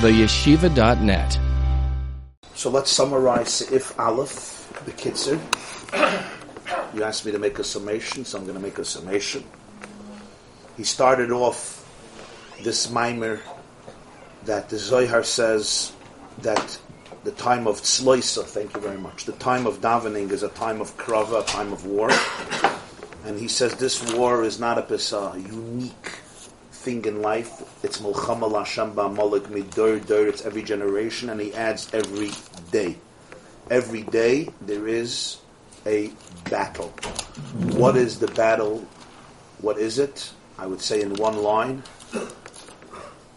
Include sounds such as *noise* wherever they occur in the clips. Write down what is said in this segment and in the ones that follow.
theyeshiva.net. So let's summarize if Aleph, the Kitzur. You asked me to make a summation, so I'm going to make a summation. He started off this mimer that the Zohar says that the time of tzloisa, thank you very much, the time of davening is a time of krava, a time of war. And he says this war is not a, a unique thing in life. It's mulchama lasham ba'amalek midur dur. It's every generation, and he adds every day. Every day there is a battle. What is the battle? What is it? I would say in one line,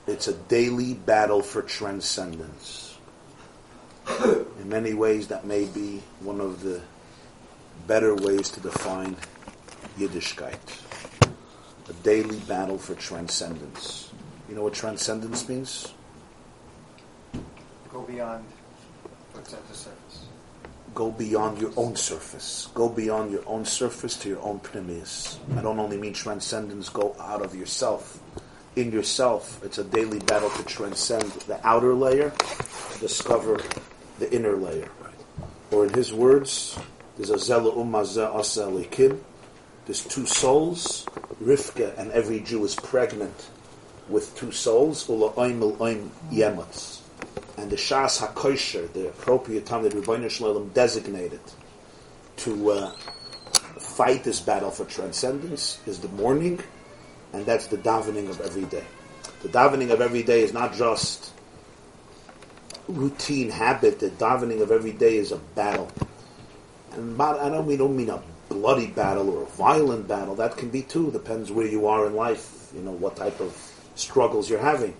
it's a daily battle for transcendence. In many ways, that may be one of the better ways to define Yiddishkeit. A daily battle for transcendence. You know what transcendence means? Go beyond what's at the surface. Go beyond your own surface. Go beyond your own surface to your own pneumius. I don't only mean transcendence, go out of yourself. In yourself, it's a daily battle to transcend the outer layer, discover the inner layer. Or in his words, there's a zela ummazeh asa elikim. There's two souls. Rivka and every Jew is pregnant with two souls. Ula oim el oim yematz. And the Shas HaKosher, the appropriate time that Rebbeinu Shalom designated to uh, fight this battle for transcendence is the morning, and that's the davening of every day. The davening of every day is not just routine habit. The davening of every day is a battle. And I don't mean, don't mean a bloody battle or a violent battle. That can be too. Depends where you are in life. You know what type of struggles you're having.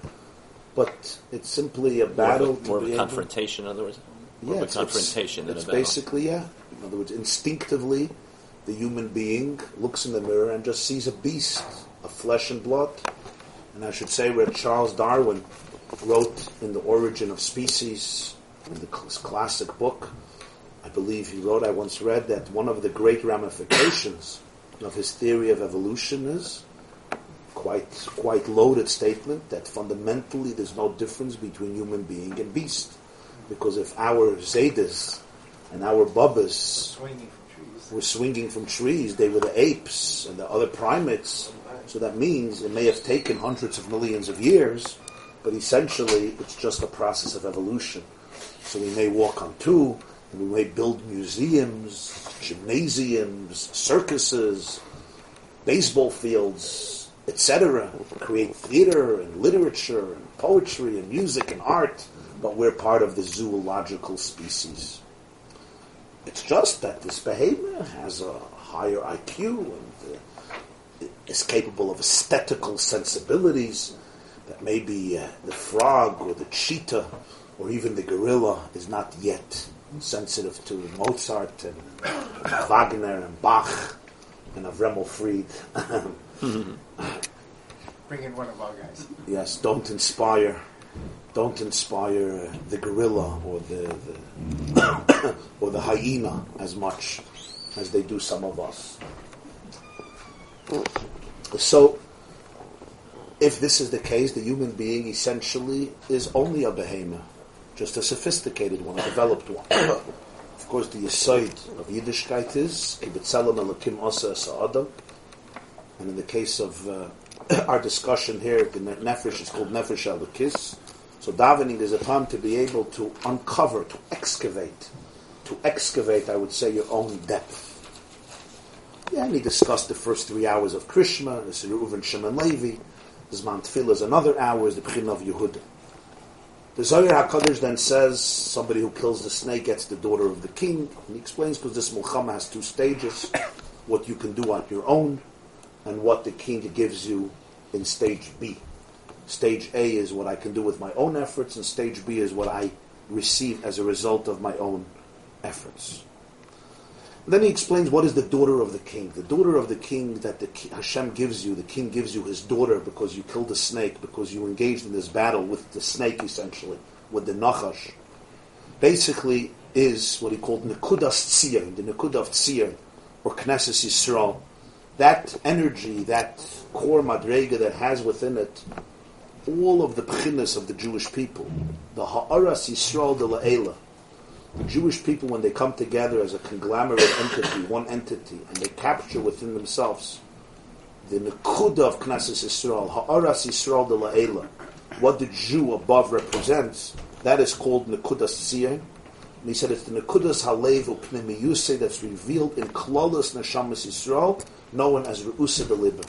But it's simply a battle. more of a, more of a able- confrontation, in other words. More yeah, of a it's, it's- confrontation it's a basically yeah. In other words, instinctively, the human being looks in the mirror and just sees a beast of flesh and blood. And I should say, where Charles Darwin wrote in the Origin of Species, in the classic book, I believe he wrote. I once read that one of the great ramifications of his theory of evolution is quite quite loaded statement that fundamentally there's no difference between human being and beast. Because if our Zedas and our Bubbas Swinging were swinging from trees, they were the apes and the other primates. So that means it may have taken hundreds of millions of years, but essentially it's just a process of evolution. So we may walk on two, we may build museums, gymnasiums, circuses, baseball fields, etc. Create theater and literature and poetry and music and art, but we're part of the zoological species. It's just that this behavior has a higher IQ and uh, is capable of aesthetical sensibilities that maybe uh, the frog or the cheetah or even the gorilla is not yet sensitive to Mozart and Wagner and Bach and Avremel Fried. *laughs* Bring in one of our guys. yes, don't inspire, don't inspire the gorilla or the, the *coughs* or the hyena as much as they do some of us. So, if this is the case, the human being essentially is only a behemoth, just a sophisticated one, a developed one. *coughs* of course, the yisoid of Yiddishkeit is kibitzelam elakim asa es adam, and in the case of uh, *coughs* our discussion here, the nefesh is called nefesh elokis. So davening is a time to be able to uncover, to excavate, to excavate, I would say, your own depth. Yeah, and he discussed the first three hours of Krishma, the Reuven Shimon Levi, Zman Tefillah is another hour, is the Bchin of Yehuda. The Zohar HaKadosh then says somebody who kills the snake gets the daughter of the king. And he explains because this Mulchama has two stages, *coughs* what you can do on your own and what the king gives you in stage B. Stage A is what I can do with my own efforts, and stage B is what I receive as a result of my own efforts. Then he explains what is the daughter of the king. The daughter of the king that the Hashem gives you, the king gives you his daughter because you killed the snake, because you engaged in this battle with the snake, essentially, with the Nachash. Basically, is what he called Nekudas Tzir, the Nekudah of or Knesset Yisrael. That energy, that core madrega that has within it all of the pchinas of the Jewish people, the Ha'aras Yisrael de La'ela, the Jewish people, when they come together as a conglomerate entity, one entity, and they capture within themselves the Nekuda of Knesset Yisrael, Ha'aras Yisrael de La'ela, what the Jew above represents, that is called Nekudas Tziyah. And he said it's the Nekudas Halev Upnimiyuse that's revealed in Klolas Neshamas Yisrael, known as Re'usa Deliba.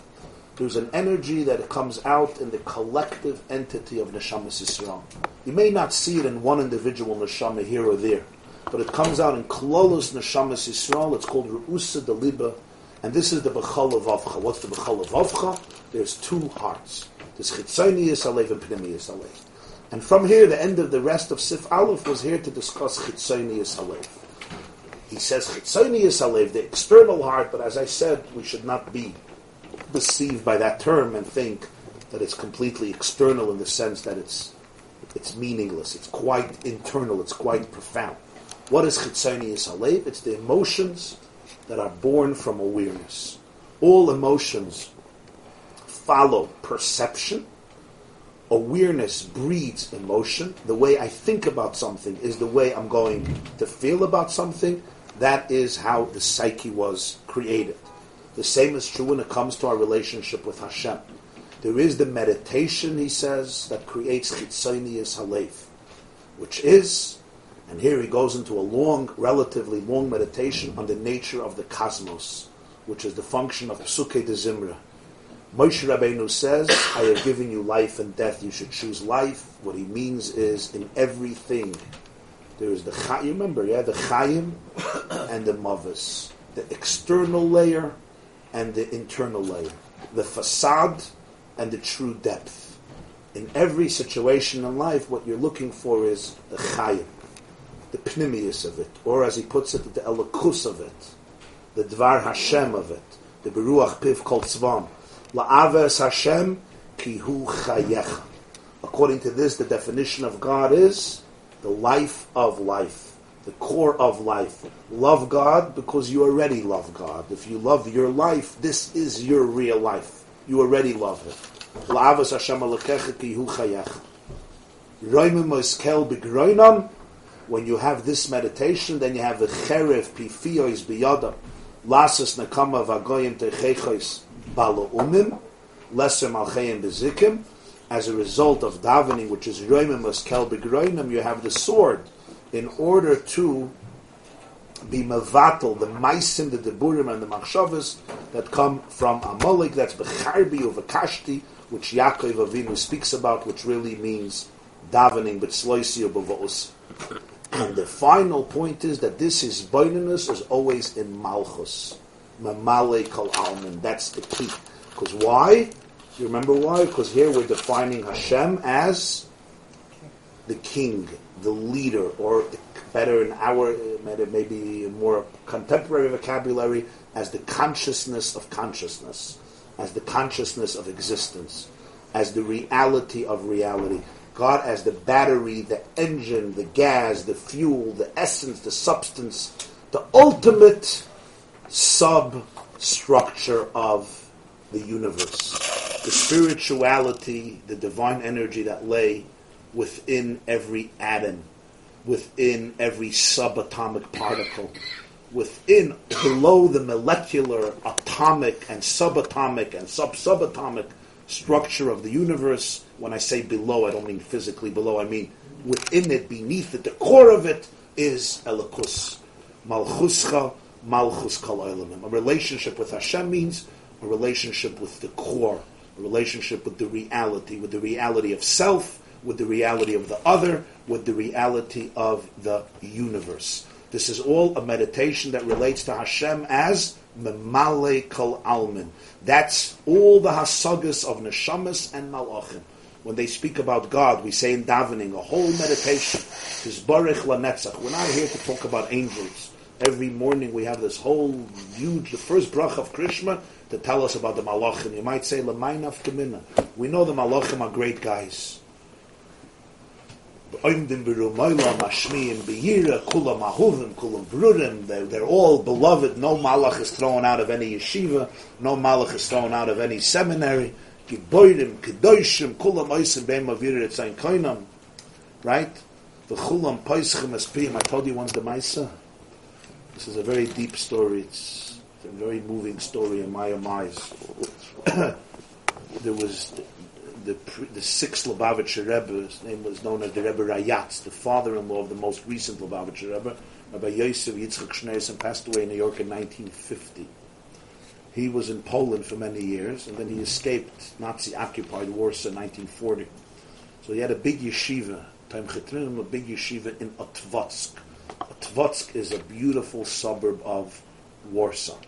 There's an energy that comes out in the collective entity of Neshamas Yisrael. You may not see it in one individual Neshama here or there, but it comes out in Klolos Neshamas Yisrael. It's called Re'usa Deliba, and this is the Bechal of Avcha. What's the Bechal of Avcha? There's two hearts. There's Chitzonius Alev and Pneumius Alev. And from here, the end of the rest of Sif Aleph was here to discuss Chitzonius Alev. He says Chitzonius Alev, the external heart, but as I said, we should not be deceived by that term and think that it's completely external in the sense that it's it's meaningless. It's quite internal. It's quite profound. What is chitzonius alev? It's the emotions that are born from awareness. All emotions follow perception. Awareness breeds emotion. The way I think about something is the way I'm going to feel about something. That is how the psyche was created. The same is true when it comes to our relationship with Hashem. There is the meditation, he says, that creates chitzonius halef, which is, and here he goes into a long, relatively long meditation on the nature of the cosmos, which is the function of psuke de zimra. Moshe Rabbeinu says, I have given you life and death, you should choose life. What he means is, in everything, there is the chayim, remember, yeah, the chayim and the mavis, the external layer and the internal layer, the facade and the true depth. In every situation in life, what you're looking for is the chayim, the pnimius of it, or as he puts it, the elokus of it, the dvar Hashem of it, the beruach piv kol tzvam, la'aves Hashem ki hu chayecha. According to this, the definition of God is the life of life the core of life. Love God because you already love God. If you love your life, this is your real life. You already love it. When you have this meditation, then you have the cheref pifiyos biyada lasas nakama vagoyim techechos balo umim lesser malchayim bezikim. As a result of davening, which is roimim oskel begroinam, you have the sword in order to be mavatal, the maisim, the deburim, and the machshavas that come from Amalek, that's becharbi or v'kashti, which Yaakov Avinu speaks about, which really means davening, but sloisi or. And the final point is that this is boinanus is always in malchus, mamale kol almin. That's the key. Because why? You remember why? Because here we're defining Hashem as the king, the leader, or better in our maybe more contemporary vocabulary as the consciousness of consciousness, as the consciousness of existence, as the reality of reality. God as the battery, the engine, the gas, the fuel, the essence, the substance, the ultimate substructure of the universe. The spirituality, the divine energy that lay within every atom, within every subatomic particle, within, below the molecular, atomic, and subatomic, and sub-subatomic structure of the universe. When I say below, I don't mean physically below, I mean within it, beneath it, the core of it is Elikus. Malchuscha, Malchus Kal A relationship with Hashem means a relationship with the core, a relationship with the reality, with the reality of self, with the reality of the other, with the reality of the universe. This is all a meditation that relates to Hashem as Memale Kol Almin. That's all the hasagas of neshamas and malachim. When they speak about God, we say in davening, a whole meditation, Tizbarich Lanetzach. We're not here to talk about angels. Every morning we have this whole huge, the first brach of Krishma to tell us about the malachim. You might say, Lamainaf Kamina. We know the malachim are great guys. They're, all beloved. No malach is thrown out of any yeshiva. No malach is thrown out of any seminary. Geboirim, Kedoshim, Kulam Oisim, Koinam, right? I told you once the Maisa. This is a very deep story. It's a very moving story in my eyes. *coughs* there was the, the, sixth Lubavitcher Rebbe, his name was known as the Rebbe Rayatz, the father-in-law of the most recent Lubavitcher Rebbe, Rabbi Yosef Yitzchak Schneerson, passed away in New York in 1950. He was in Poland for many years, and then he escaped Nazi-occupied Warsaw in 1940. So he had a big yeshiva, Taim Chetrim, a big yeshiva in Otvotsk. Otvotsk is a beautiful suburb of Warsaw.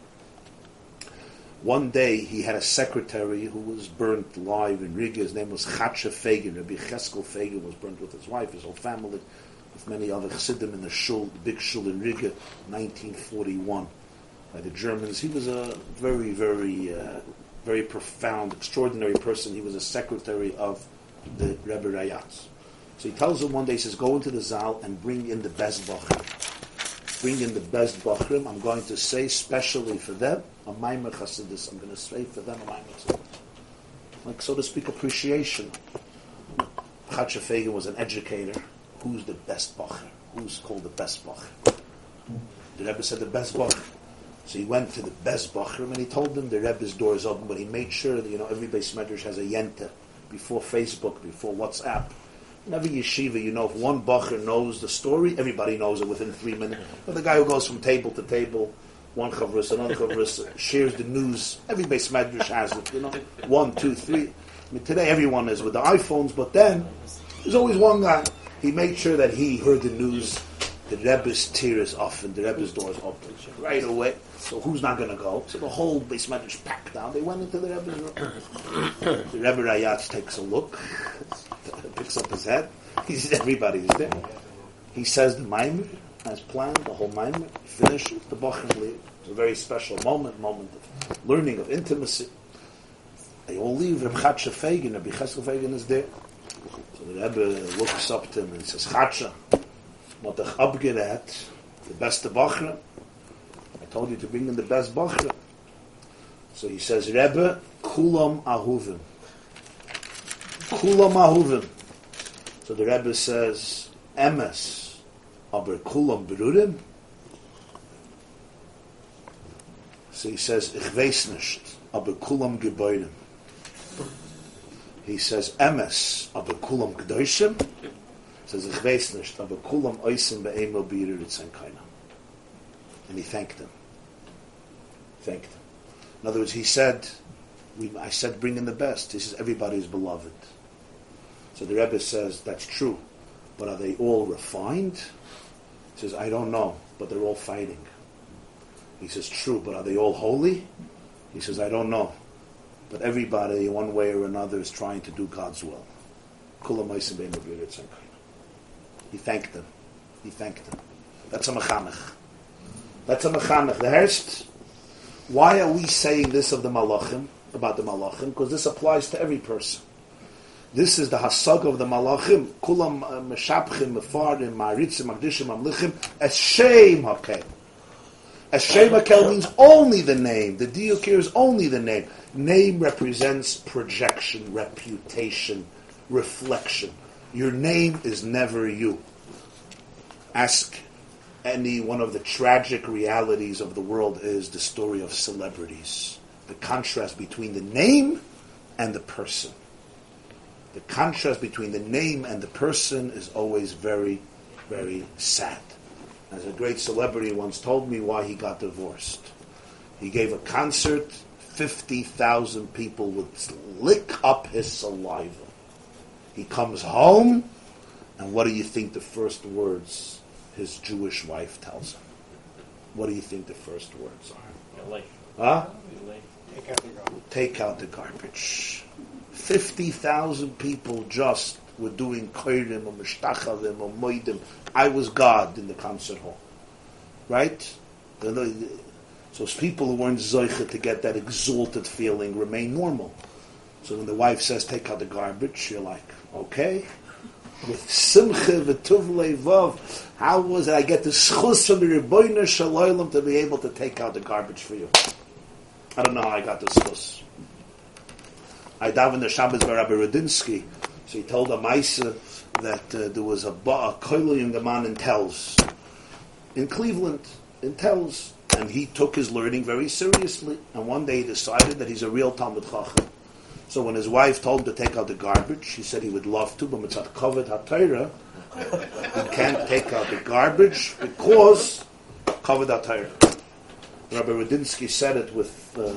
One day he had a secretary who was burnt alive in Riga. His name was Chacha Feigin. Rabbi Cheskel Feigin was burnt with his wife, his whole family, with many other chassidim in the shul, the big shul in Riga, 1941, by the Germans. He was a very, very, uh, very profound, extraordinary person. He was a secretary of the Rebbe Rayatz. So he tells him one day, he says, go into the Zal and bring in the best Bachrim. Bring in the best Bachrim. I'm going to say specially for them, a Maimer Chassidus. I'm going to say for them a Maimer Like, so to speak, appreciation. Chacha Feigin was an educator. Who's the best Bachrim? Who's called the best Bachrim? The Rebbe said the best Bachrim. So he went to the best Bachrim and he told them the Rebbe's door is open, but he made sure that, you know, every beis medrash has a yenta before Facebook, before WhatsApp. In every yeshiva, you know, if one bacher knows the story, everybody knows it within three minutes. But the guy who goes from table to table, one chavris, another chavris, shares the news. Every beis medrash has it, you know, one, two, three. I mean, today everyone is with the iPhones, but then there's always one guy. He made sure that he heard the news. The Rebbe's tear is off and the Rebbe's door is open right away. So who's not going to go? So the whole beis medrash packed down. They went into the Rebbe's room. *coughs* the Rebbe Rayatz takes a look, *laughs* picks up his head. He sees everybody's there. He says the Maimer as planned, the whole Maimer, finishes, the Bachim leave. It's a very special moment, moment of learning, of intimacy. They all leave. Reb Chatsha Feigin, Rabbi Cheskel Feigin is there. So the Rebbe looks up to him and says, Chatsha, what the abgerat, the best Bachrim. I told you to bring in the best Bachrim. So he says, Rebbe, kulam ahuvim. Kulam ahuvim. So the Rebbe says, emes, aber kulam berurim. So he says, ich weiß nicht, aber kulam gebäudim. He says, emes, aber kulam gedoshim. Says, ich weiß nicht, aber kulam oisim be'emel biru ritzain kaina. And he thanked him. Thanked him. In other words, he said, I said, bring in the best. He says, everybody is beloved. So the Rebbe says, that's true. But are they all refined? He says, I don't know, but they're all fighting. He says, true, but are they all holy? He says, I don't know. But everybody, one way or another, is trying to do God's will. He thanked them. He thanked them. That's a mechanech. That's a mechanech. The Herst, why are we saying this of the malachim, about the malachim? Because this applies to every person. This is the hasag of the malachim. Kulam uh, meshabchim, mefarim, maritzim, magdishim, amlichim, eshem hakel. Eshem hakel means only the name. The diuk here is only the name. Name represents projection, reputation, reflection. Your name is never you. Ask any one of the tragic realities of the world is the story of celebrities. The contrast between the name and the person. The contrast between the name and the person is always very, very sad. As a great celebrity once told me why he got divorced. He gave a concert, 50,000 people would lick up his saliva. He comes home, and what do you think the first words his Jewish wife tells him? What do you think the first words are? Huh? Take out the garbage. Take out the garbage. 50,000 people just were doing koirim or mishtachavim or moidim. I was God in the concert hall. Right? So people who weren't zoicha to get that exalted feeling remain normal. So when the wife says, take out the garbage, you're like, okay. With simcha v'tuv levav, how was it I get the schus from the Rebbeinu Shalom to be able to take out the garbage for you? I don't know how I got the schus. I davened the Shabbos by Rabbi Rudinsky. So he told a Maisa that uh, there was a, ba- a koilim the man in Telz, in Cleveland, in Telz, and he took his learning very seriously. And one day he decided that he's a real Talmud Chacham. So when his wife told him to take out the garbage, he said he would love to, but not kavod HaTorah. He can't take out the garbage because kavod HaTorah. Rabbi Rudinsky said it with uh,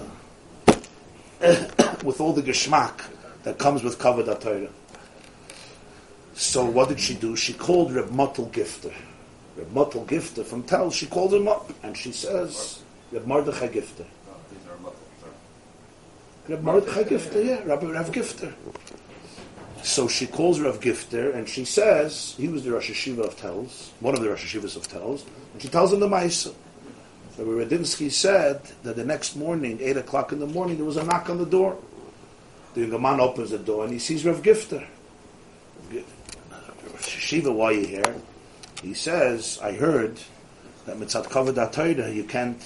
*coughs* with all the geschmack that comes with kavod HaTorah. So what did she do? She called Reb Mottel Gifter. Reb Mottel Gifter from Tel, she called him up and she says, Reb Mordechai Gifter. Reb Mordechai Gifter, yeah, Rabbi Rav Gifter. So she calls Rav Gifter and she says, he was the Rosh Hashiva of Telz, one of the Rosh Hashivas of Telz, and she tells him the Maisa. So Radinsky said that the next morning, 8 o'clock in the morning, there was a knock on the door. The young man opens the door and he sees Rav Gifter. Shiva, why are you here? He says, I heard that mitzat kavod you can't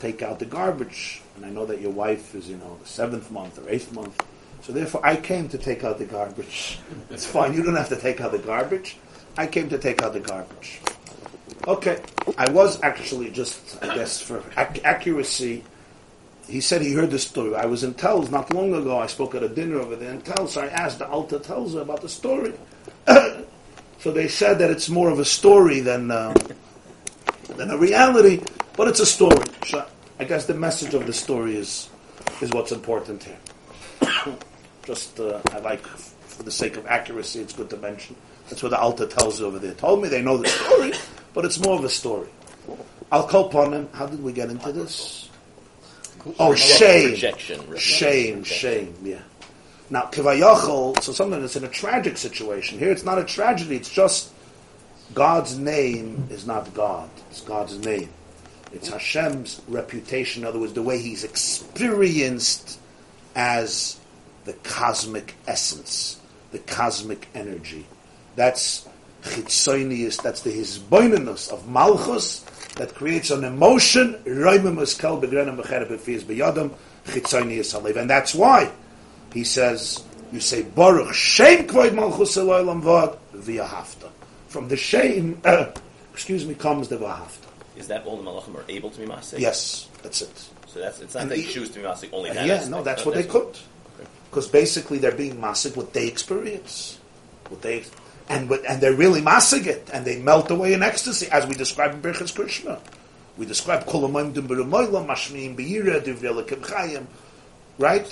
take out the garbage. And I know that your wife is, you know, the seventh month or eighth month. So therefore, I came to take out the garbage. *laughs* It's fine. You don't have to take out the garbage. I came to take out the garbage. Okay. I was actually just, I guess, for ac- accuracy, he said he heard the story. I was in Telz not long ago. I spoke at a dinner over there in Telz. So I asked the Alta Tells about the story. *coughs* so they said that it's more of a story than um, than a reality, but it's a story. So I guess the message of the story is is what's important here. *coughs* Just uh, I like, for the sake of accuracy, it's good to mention. That's what the Alta tells you over there. Told me they know the story, but it's more of a story. I'll call upon him. How did we get into this? Oh, shame. Projection. Shame, shame, yeah. Now, Kivayachol, so something that's in a tragic situation. Here it's not a tragedy, it's just God's name is not God. It's God's name. It's Hashem's reputation, in other words, the way he's experienced as the cosmic essence, the cosmic energy. That's chitzonius, that's the hisboinenus of Malchus that creates an emotion. And that's why he says, you say, Baruch Shem Kvoid Malchus Eloilam Vod V'Yahavta. From the shame, uh, excuse me, comes the V'Yahavta. Is that all the malachim are able to be masik? Yes, that's it. So that's it's not And they the- choose to be masik only that. yeah, aspect, no, that's what they could. Because basically they're being masig what they experience. What they and what, and they're really masig it, and they melt away in ecstasy, as we describe in Birchas Krishma. We describe kolamayim dim b'remoyla, mashmiim b'yira, divrelikim chayim, right?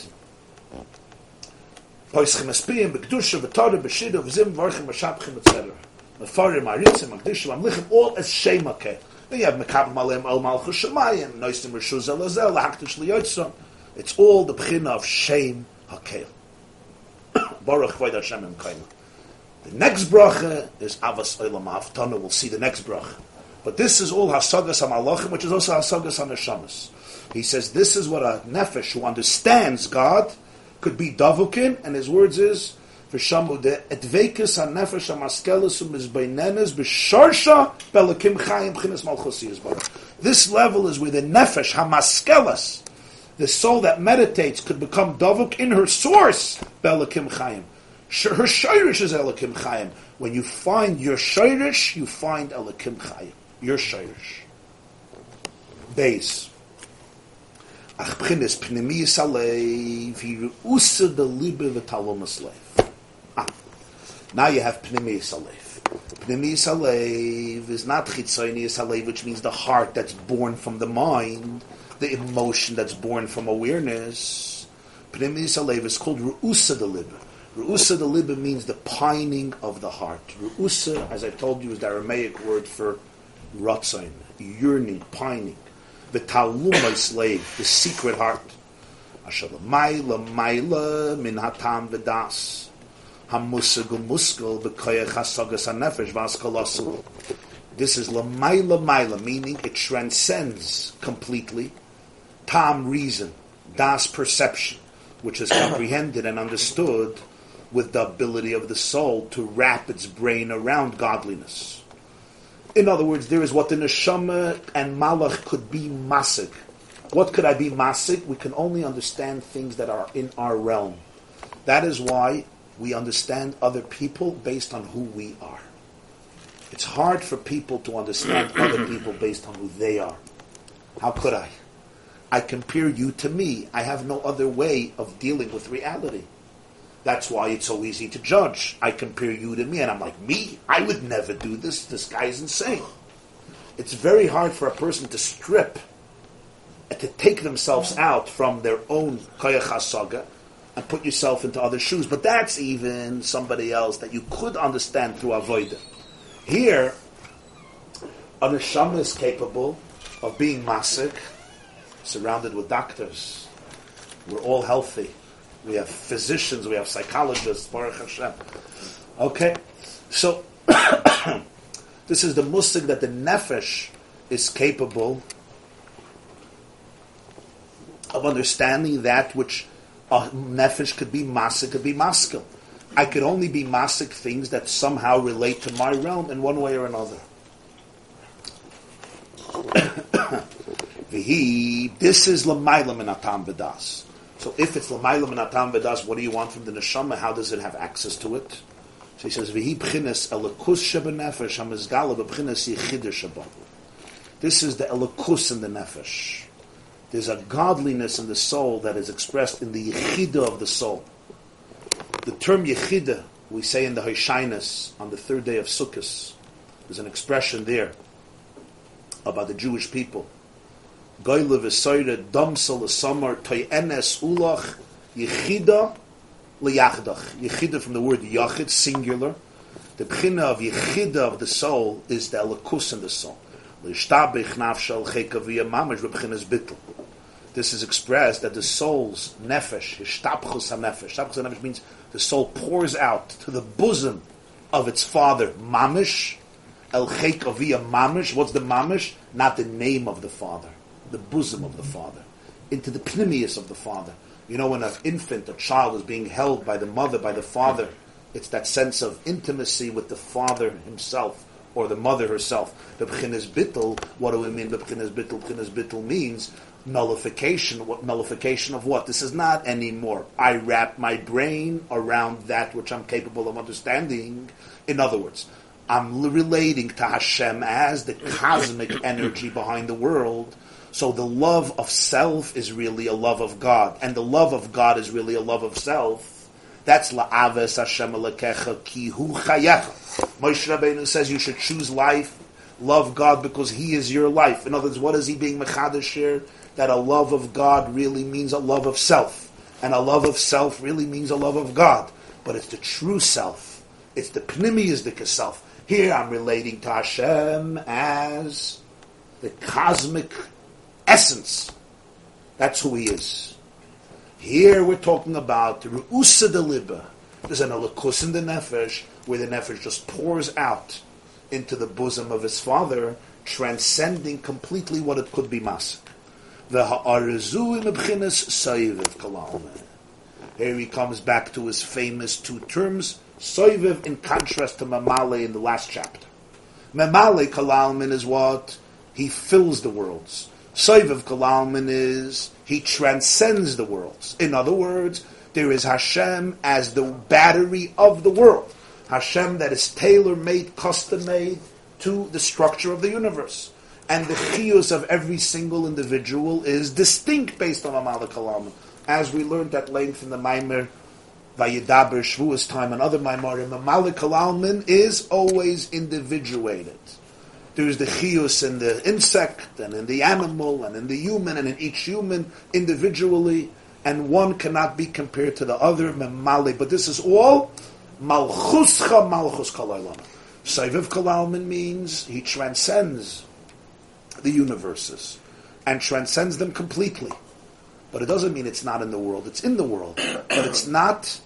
Poischim espiyim, b'kedusha, b'torah, b'shida, v'zim, v'orchim, b'shapchim, etc. Mefarim, aritzim, amdishim, amlichim, all as shemake. Then you have mekab malem el malchus shemayim, noisim rishuz elazel, lahaktish liyotzon. It's all the b'china of shame hakel. *coughs* Baruch Kvod Hashem Im Kaim. The next bracha is Avas Olam Haftana. We'll see the next bracha. But this is all Hasagas HaMalachim, which is also Hasagas HaNeshamas. He says this is what a nefesh who understands God could be davukin, and his words is V'shamu de etvekus ha-nefesh u'mizbeinenes b'sharsha belakim chayim b'chinas malchusi yizbarach. This level is where the nefesh ha-maskelis, the soul that meditates, could become davuk in her source, belakim chayim. Her shirish is elakim chayim. When you find your shirish, you find elakim chayim. Your shirish. Base. Ach lev. Now you have pnimiyas alev. Pnimiyas alev is not chitzonius alev, which means the heart that's born from the mind, the emotion that's born from awareness. Pnimiyas alev is called ru'usa de libe. Ru'usa de libe means the pining of the heart. Ru'usa, as I told you, is the Aramaic word for ratzon, yearning, pining. The talumai slave, the secret heart. Asher lamaila maila min hatam v'das. This is lamaila maila, meaning it transcends completely tam reason, das perception, which is comprehended and understood with the ability of the soul to wrap its brain around godliness. In other words, there is what the neshama and malach could be masik. What could I be masik? We can only understand things that are in our realm. That is why we understand other people based on who we are. It's hard for people to understand other *clears throat* people based on who they are. How could I? I compare you to me. I have no other way of dealing with reality. That's why it's so easy to judge. I compare you to me, and I'm like, me? I would never do this. This guy's insane. It's very hard for a person to strip, to take themselves out from their own koyach and put yourself into other shoes. But that's even somebody else that you could understand through avodah. Here, a neshama is capable of being masik, surrounded with doctors. We're all healthy. We have physicians, we have psychologists, Baruch Hashem. Okay? So, *coughs* this is the musik that the nefesh is capable of understanding that which a nefesh could be masik, could be maskil. I could only be masik things that somehow relate to my realm in one way or another. *coughs* This is lamaila minatam v'das. So if it's lamaila minatam v'das, what do you want from the neshama? How does it have access to it? So he says, Vihi b'chines elikus shebenefesh hamizgala b'chines yichidah sheba. This is the elikus in the nefesh. There's a godliness in the soul that is expressed in the yichida of the soul. The term yichida, we say in the Hoshainus on the third day of Sukkot, there's an expression there about the Jewish people. Goyle v'soyre damsel l'samar toyenes ulach yichida liyachdach. Yichida from the word yachid, singular. The bchina of yichida of the soul is the elikus in the soul. L'ishtabich nafshal chekaviyah mamash v'bchinas bittel. This is expressed that the soul's nefesh, hishtapchus ha-nefesh. Hishtapchus ha-nefesh means the soul pours out to the bosom of its father, mamish, el chekaviyah mamish. What's the mamish? Not the name of the father the bosom of the father, into the pneumius of the father. You know, when an infant, a child is being held by the mother, by the father, it's that sense of intimacy with the father himself or the mother herself. The b'chinas bittel, what do we mean? The b'chinas bittel, b'chinas bittel means nullification. What nullification of what? This is not anymore. I wrap my brain around that which I'm capable of understanding. In other words, I'm relating to Hashem as the cosmic *coughs* energy behind the world so the love of self is really a love of God, and the love of God is really a love of self. That's la'aves Hashem alekecha ki hu chayecha. Moshe Rabbeinu says you should choose life, love God because He is your life. In other words, what is He being mechadash here? That a love of God really means a love of self, and a love of self really means a love of God. But it's the true self. It's the pnimizdika self. Here I'm relating to Hashem as the cosmic essence. That's who he is. Here we're talking about the Ru'usa de Liba. There's an alakus in the Nefesh, where the Nefesh just pours out into the bosom of his father, transcending completely what it could be mask. The ha'arizu in abchinas sayiviv kalalme. Here he comes back to his famous two terms, sayiviv in contrast to mamale in the last chapter. Mamale kalalmin is what? He fills the worlds. Soiv Kalalman is he transcends the worlds. In other words, there is Hashem as the battery of the world. Hashem that is tailor made, custom made to the structure of the universe. And the chiyus of every single individual is distinct based on Amal Kalam. As we learned at length in the Maimer, Vayidaber, Shavuos time, and other Maimarim, Amal Kalalman is always individuated there's the chius in the insect and in the animal and in the human and in each human individually, and one cannot be compared to the other. Memale, but this is all malchuscha malchus kalaylam. Saiviv kalalman means he transcends the universes and transcends them completely. But it doesn't mean it's not in the world. It's in the world, but it's not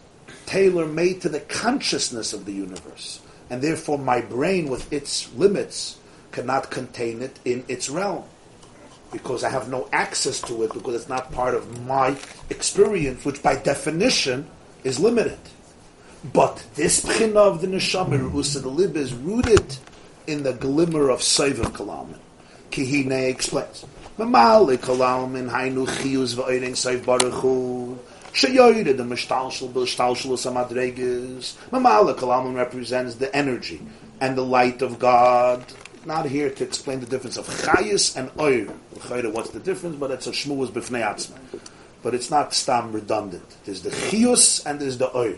tailor made to the consciousness of the universe. And therefore, my brain, with its limits, cannot contain it in its realm because I have no access to it because it's not part of my experience, which by definition is limited. But this pchina of the neshama, the lib, is rooted in the glimmer of Seiva Kalamin. Kihine explains. Mamali Kalamin, Hainu Chiyuz V'Oirin Seiv Baruch Sheyoyre, the Mishtalshal, Bishtalshal Samadreges. Mamala Kalaman represents the energy and the light of God. Not here to explain the difference of Chayis and Oir. What's the difference? But it's a Shmuas Bifnei Atzma. But it's not stam redundant. There's the Chiyus and there's the Oir.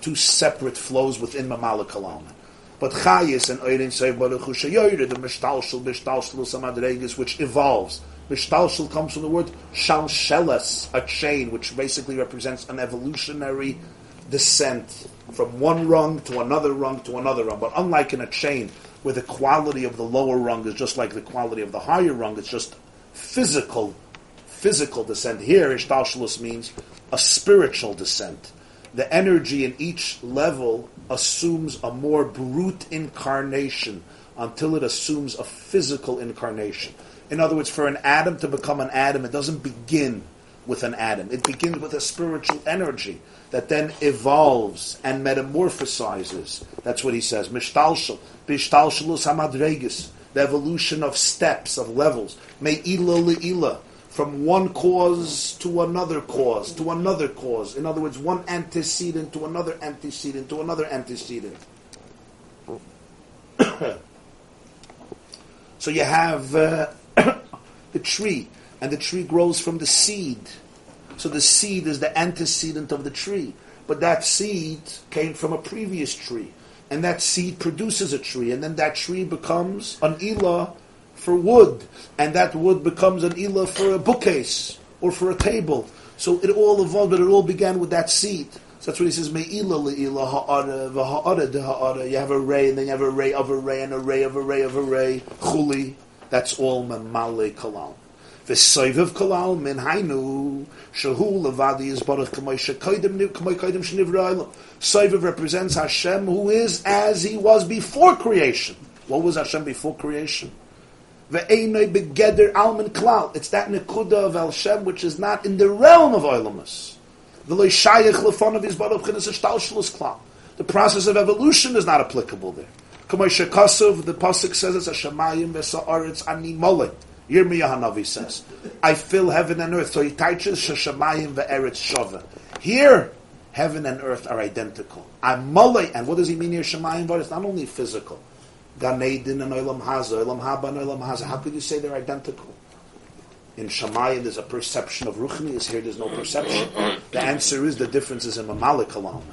Two separate flows within Mamala Kalaman. But Chayis and Oirin say Baruch Hu the Mishtalshal, Bishtalshal Samadreges, which evolves. Mishtalshal comes from the word shalshelas, a chain, which basically represents an evolutionary descent from one rung to another rung to another rung. But unlike in a chain, where the quality of the lower rung is just like the quality of the higher rung, it's just physical, physical descent. Here, Ishtalshalus means a spiritual descent. The energy in each level assumes a more brute incarnation until it assumes a physical incarnation. In other words, for an atom to become an atom, it doesn't begin with an atom. It begins with a spiritual energy that then evolves and metamorphosizes. That's what he says. Mishtalshal, bishtalshalus hamadregis, the evolution of steps, of levels. Me'ila le'ila, from one cause to another cause, to another cause. In other words, one antecedent to another antecedent to another antecedent. *coughs* so you have uh, *coughs* the tree, and the tree grows from the seed. So the seed is the antecedent of the tree. But that seed came from a previous tree. And that seed produces a tree. And then that tree becomes an ilah for wood. And that wood becomes an ilah for a bookcase or for a table. So it all evolved, but it all began with that seed. So that's what he says, Me'ila le'ila ha'ara. You have a ray, and then you have a ray of a ray, and a ray of a ray of a ray. Chuli. That's all memale kalal. V'soiviv kalal min hainu shahu levadi is baruch k'may shekoidim k'may koidim shenivra Soiviv represents Hashem who is as he was before creation. What was Hashem before creation? Ve'enoi begeder almin klal. It's that nekuda of Hashem which is not in the realm of Oilamus. V'loi chinas klal. The process of evolution is not applicable there. K'may the pasuk says it's a shemayim v'sa'aretz ani moleh. Yirmiyah Hanavi says, I fill heaven and earth. So he teaches Shashamayim ve'eretz shava. Here, heaven and earth are identical. I'm and what does he mean here, Shemayim It's not only physical. And Olam Haza, Olam Haba and Olam Haza. How could you say they're identical? In Shemayim there's a perception of Ruchnius, here there's no perception. The answer is the difference is in Mamalik alone.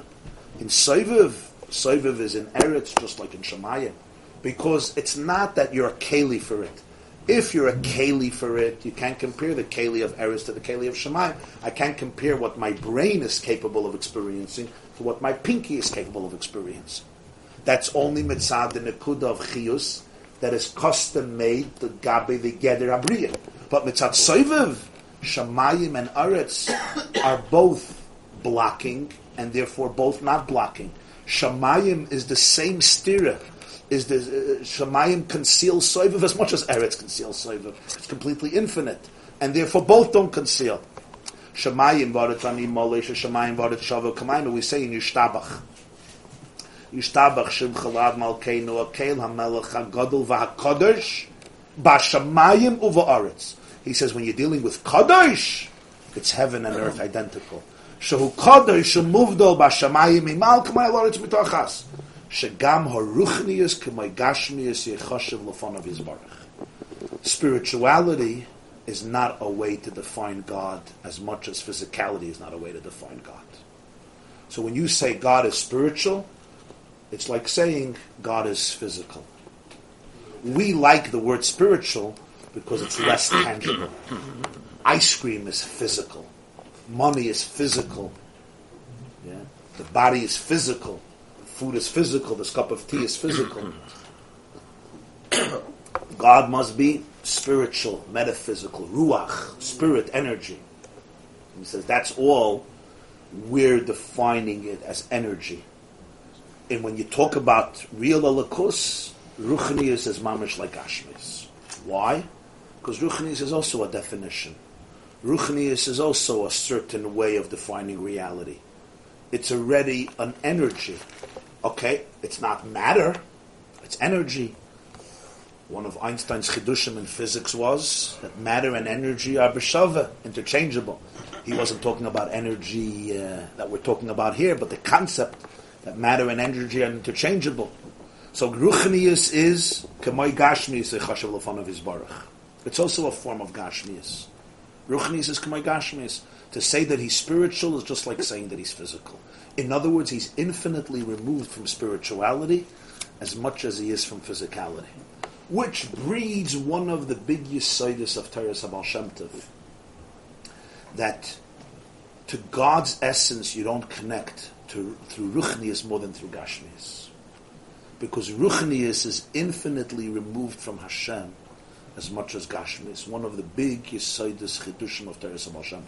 In Soiviv, Soiviv is in Eretz just like in Shemayim. Because it's not that you're a Keli for it. If you're a Keli for it, you can't compare the Keli of Eretz to the Keli of Shemayim. I can't compare what my brain is capable of experiencing to what my pinky is capable of experiencing. That's only mitzad the nekuda of chiyus that is custom made to gabe the geder abriya. But mitzad soiviv, Shemayim and Eretz *coughs* are both blocking and therefore both not blocking. Shemayim is the same stira is the uh, Shemayim conceals Soiviv as much as Eretz conceals Soiviv. It's completely infinite. And therefore both don't conceal. Shemayim varet ani molesh, Shemayim varet shavo kamayim, we say in Yishtabach. Chalad malkeinu akel hamelech hagadol v'hakodesh b'shamayim uva He says when you're dealing with Kadosh, it's heaven and earth identical. Shemuvdol b'shamayim imal kamayim loretz mitochas shegam haruchnius k'may gashmius yechoshev lefon of Yisbarach. Spirituality is not a way to define God as much as physicality is not a way to define God. So when you say God is spiritual, it's like saying God is physical. We like the word spiritual because it's less tangible. Ice cream is physical. Money is physical. Yeah? The body is physical food is physical, this cup of tea is physical. *coughs* God must be spiritual, metaphysical, ruach, spirit, energy. He says that's all we're defining it as energy. And when you talk about real alakus, ruchnius is mamish like ashmis. Why? Because ruchnius is also a definition. Ruchnius is also a certain way of defining reality. It's already an energy. Okay, it's not matter, it's energy. One of Einstein's chidushim in physics was that matter and energy are b'shava, interchangeable. He wasn't talking about energy uh, that we're talking about here, but the concept that matter and energy are interchangeable. So Ruchnius is Kamoi Gashmius Echashav Lefanav Yisbarach. It's also a form of Gashmius. Ruchnius is Kamoi Gashmius. To say that he's spiritual is just like saying that he's physical. In other words, he's infinitely removed from spirituality as much as he is from physicality. Which breeds one of the big yisaidis of Teres Habal Shem Tov, that to God's essence you don't connect to, through Ruchnius more than through Gashmius. Because Ruchnius is infinitely removed from Hashem as much as Gashmius. One of the big yisaidis chidushim of Teres Shem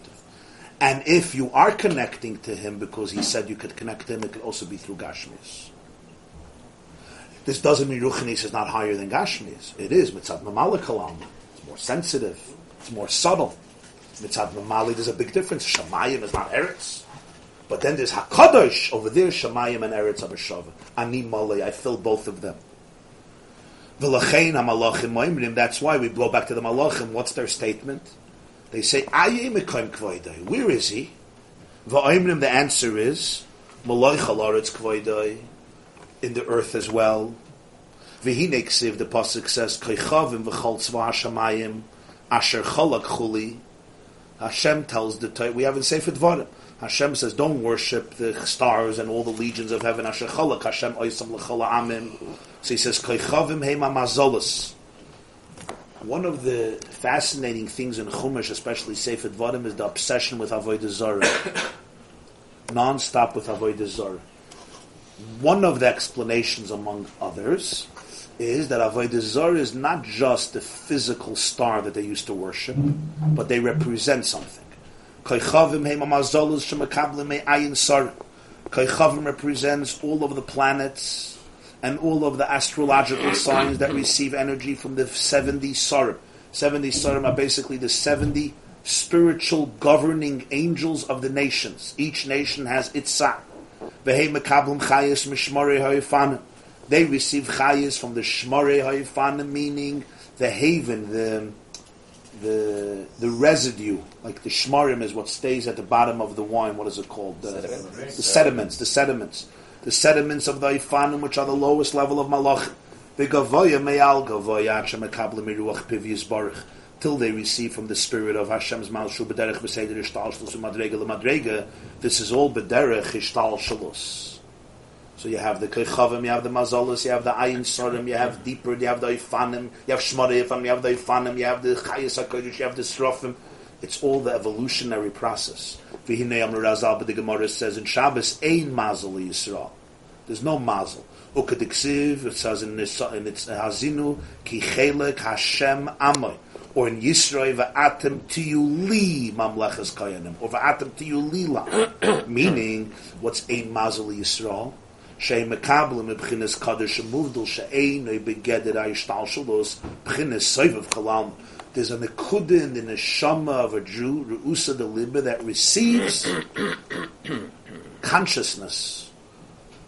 And if you are connecting to him because he said you could connect to him, it could also be through Gashmias. This doesn't mean Ruchnis is not higher than Gashmias. It is. Mitzad Mamala. It's more sensitive. It's more subtle. Mitzad Mamali, there's a big difference. Shemayim is not Eretz. But then there's Hakadosh over there, Shemayim and Eretz Abashava. Ani Malay, I fill both of them. V'lachein ha-malachim moimrim, that's why we blow back to the malachim. What's their statement? They say, Aye mekoim kvoidai. Where is he? V'oimrim, the answer is, Malay chalaretz kvoidai. In the earth as well. V'hine the pasuk says, Koichavim v'chol tzva hashamayim, asher cholak chuli. Hashem tells the Torah, we have in Sefer Dvarim. Hashem says, don't worship the stars and all the legions of heaven. Hashem oisam amim. So he says. One of the fascinating things in Chumash, especially Sefer Dvarim, is the obsession with Avodah Zarah. Non-stop with Avodah Zarah. One of the explanations, among others, is that Avodah Zarah is not just the physical star that they used to worship, but they represent something. Koichavim heim amazolos shemakablim me'ayin sar. Koichavim represents all of the planets and all of the astrological signs that receive energy from the 70 sarim. 70 sarim are basically the 70 spiritual governing angels of the nations. Each nation has its sar. They receive chayis from the shmorei ha'yifanim, meaning the haven, the the the residue, like the shmarim is what stays at the bottom of the wine. What is it called? The sediments. The sediments. The sediments. The sediments of the ifanim, which are the lowest level of malach. Till they receive from the spirit of Hashem's malshu b'derech b'seder ishtal shalus u'madrega l'madrega. This is all b'derech ishtal shalus. So you have the Kechavim, you have the Mazolas, you have the Ayin Sorim, you have deeper, you have the Ifanim, you have Shmarifim, you have the Ifanim, you have the Chayas HaKodesh, you have the Srofim. It's all the evolutionary process. V'hinei Amr Razal, but the Gemara says in Shabbos, Ein Mazel Yisrael. There's no Mazel. Ukadiksiv, it says in, its, in its Hazinu, Ki Chelek Hashem Amoy. Or in Yisroi, V'atem Tiyu Li Mamlechas Kayanim. Or V'atem Tiyu Li La. *coughs* Meaning, what's Ein Mazel Yisrael? Sheimekablim b'chinas kadosh muvdil she'einoi begeder ayishtal shalos b'chinas soiv of kalam. There's an akudin in the shama of a Jew, Reusa de liba, that receives *coughs* consciousness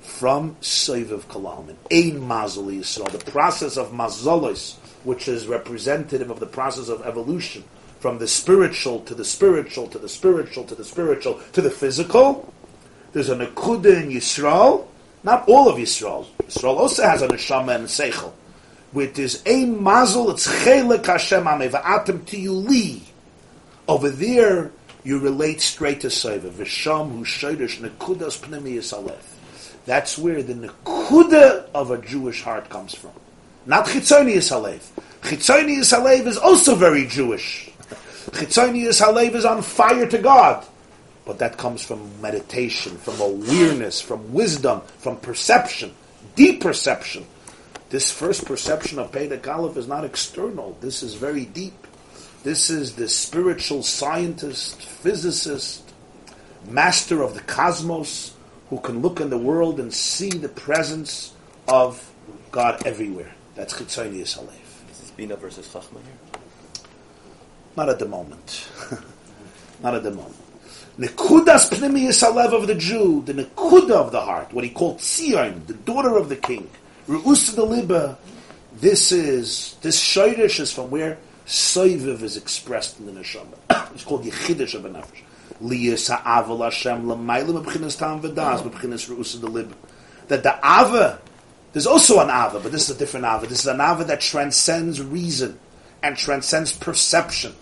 from soiv of kalam. And ein mazal yisrael, the process of mazalos, which is representative of the process of evolution, from the spiritual to the spiritual to the spiritual to the spiritual to the physical. There's an akudin Yisrael not all of Yisrael. Yisrael also has a neshama and a seichel. Which is a mazel, it's chelek Hashem ameva'atem tiyuli. Over there, you relate straight to Seva. Visham hu shoydish nekudas pnimiyas alef. That's where the nekuda of a Jewish heart comes from. Not chitzonius halev. Chitzonius halev is also very Jewish. Chitzonius halev is on fire to God. But that comes from meditation, from awareness, from wisdom, from perception, deep perception. This first perception of Pedek Aleph is not external. This is very deep. This is the spiritual scientist, physicist, master of the cosmos, who can look in the world and see the presence of God everywhere. That's Chitzonius. This is Bina versus Chachma here. Not at the moment. *laughs* not at the moment. Nekudas pnimiyas alev of the Jew, the nekuda of the heart, what he called Tzion, the daughter of the king, Reusa the Liba. This is this shayrish is from where Soiviv is expressed in the neshama. *coughs* It's called Yechidish of a nefesh. Liyas ha'ava Hashem l'mayla b'bchinas tam v'das b'bchinas re'usa delib. That the ava, there's also an ava, but this is a different ava. This is an ava that transcends reason and transcends perception.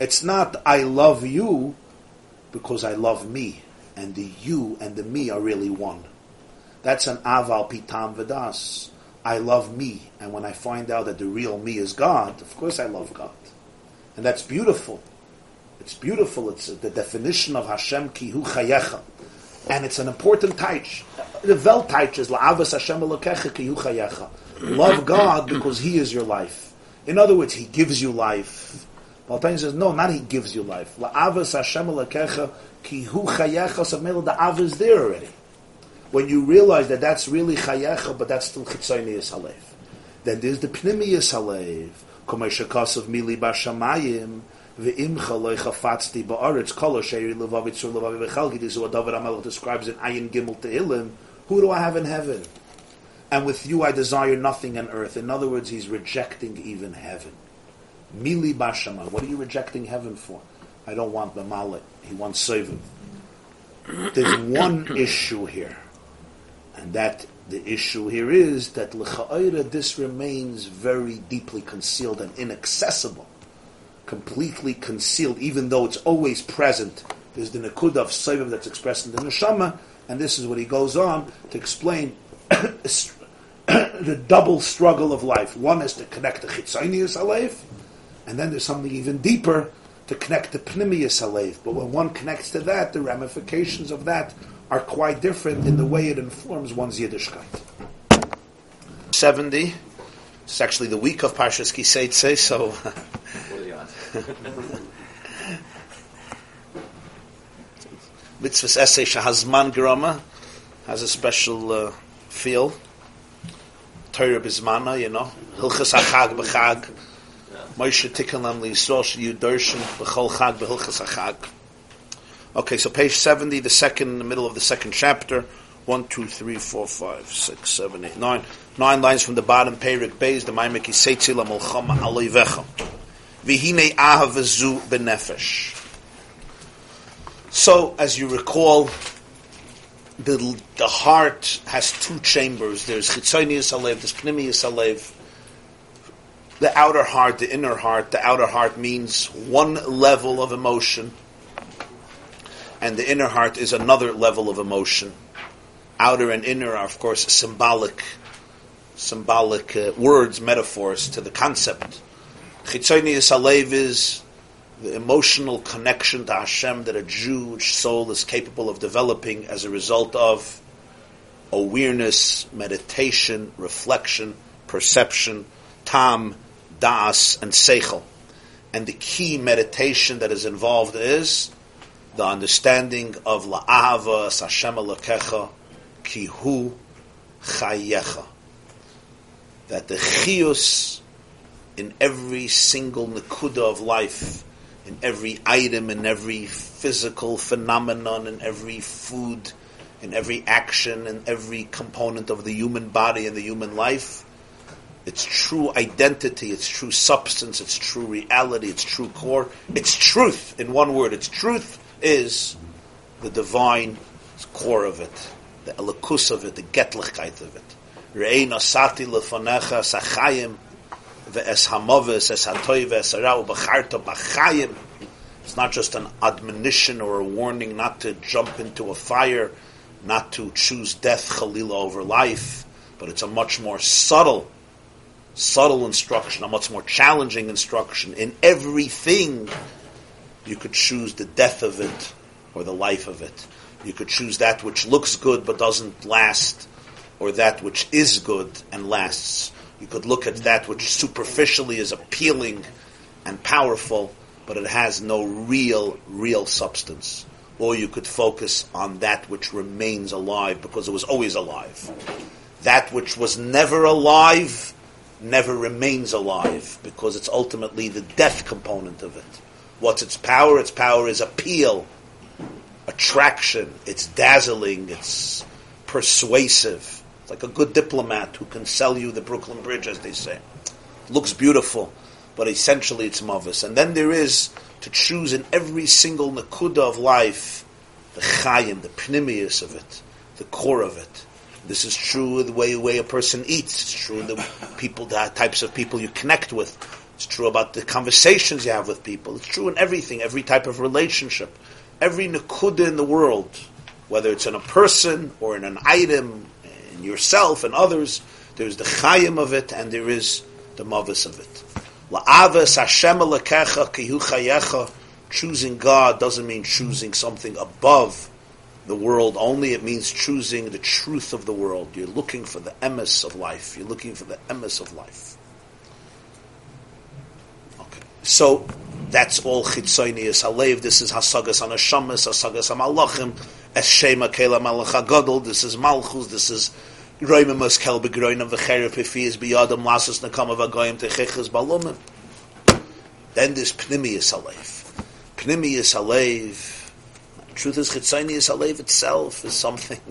It's not I love you because I love me, and the you and the me are really one. That's an aval pitam v'das. I love me, and when I find out that the real me is God, of course I love God, and that's beautiful. It's beautiful. It's the definition of Hashem ki hu chayecha, and it's an important taich. The vel taich is la'avas Hashem elokecha ki hu chayecha. Love God because He is your life. In other words, He gives you life. Baltain says, no, not He gives you life. La'avas Hashem elokecha ki hu chayecha. So the av is there already when you realize that that's really chayecha, but that's still chitzonius halev. Then there's the pnimius halev, of mili bashamayim, ve'imcha loy chafatzti ba'aretz kol sheri levavi. This is what David HaMelech describes in Ayin Gimel Tehillim. Who do I have in heaven? And with you I desire nothing on earth. In other words, he's rejecting even heaven. Mili bashama. What are you rejecting heaven for? I don't want the malet. He wants sevim. There's one *coughs* issue here. And that the issue here is that l'cha'ira this remains very deeply concealed and inaccessible, completely concealed, even though it's always present. There's the nakuda of Saivav that's expressed in the neshama, and this is what he goes on to explain *coughs* the double struggle of life. One is to connect the chitzonius aleif, and then there's something even deeper to connect the pnimius aleif. But when one connects to that, the ramifications of that are quite different in the way it informs one's Yiddishkeit. 70. It's actually the week of Parshas Kiseitse, so. *laughs* Mitzvah's essay Shahazman Grama has a special uh, feel. Torah Bismana, you know. Hilchas HaChag B'Chag. Moshe Tikkun Lam L'Yisrael Sheyu Darshan B'Chol Chag B'Hilchas HaChag. Okay, so page 70, the second, the middle of the second chapter. One, two, three, four, five, six, seven, eight, nine. Nine Nine lines from the bottom, Perik Beis, the Maimek Isetzi la Molchama Aloivecha. Vihine Ahavazu Benefesh. So, as you recall, the, the heart has two chambers. There's Chitzonius Alev, there's Pnimius Alev. The outer heart, the inner heart. The outer heart means one level of emotion and the inner heart is another level of emotion. Outer and inner are, of course, symbolic, symbolic uh, words, metaphors to the concept. Chitzonius Alev is the emotional connection to Hashem that a Jewish soul is capable of developing as a result of awareness, meditation, reflection, perception, tam, das, and seichel. And the key meditation that is involved is the understanding of la'ava Hashem alakecha ki hu chayecha. That the chiyus in every single nekuda of life, in every item, in every physical phenomenon, in every food, in every action, in every component of the human body and the human life, its true identity, its true substance, its true reality, its true core, its truth. In one word, its truth is the divine core of it, the elikus of it, the getlichkeit of it. Re'ei nasati lefanecha sachayim ve'es hamoves es hatoy ve'es harau b'charta b'chayim. It's not just an admonition or a warning not to jump into a fire, not to choose death chalila over life, but it's a much more subtle, subtle instruction, a much more challenging instruction in everything you could choose the death of it or the life of it. You could choose that which looks good but doesn't last, or that which is good and lasts. You could look at that which superficially is appealing and powerful, but it has no real, real substance. Or you could focus on that which remains alive because it was always alive. That which was never alive never remains alive because it's ultimately the death component of it. What's its power? Its power is appeal, attraction. It's dazzling. It's persuasive. It's like a good diplomat who can sell you the Brooklyn Bridge, as they say. Looks beautiful, but essentially it's mavis. And then there is to choose in every single nakuda of life the chayim, the pnimius of it, the core of it. This is true the way, way a person eats. It's true the people, the types of people you connect with. It's true about the conversations you have with people. It's true in everything, every type of relationship, every nakuda in the world, whether it's in a person or in an item, in yourself and others. There's the chayim of it, and there is the mavis of it. Hashem chayecha. Choosing God doesn't mean choosing something above the world only. It means choosing the truth of the world. You're looking for the emes of life. You're looking for the emes of life. Okay. So that's all chitzonius halev. This is hasagas anashamas, hasagas amalachim, eschema kela malach hagadol. This is malchus. This is roimemus kel begroinam v'cherev is biyadam lasus nakam avagoyim techeches balumim. Then there's pnimius halev. Pnimius halev Truth is, Chitzonius Alev itself is something. *laughs*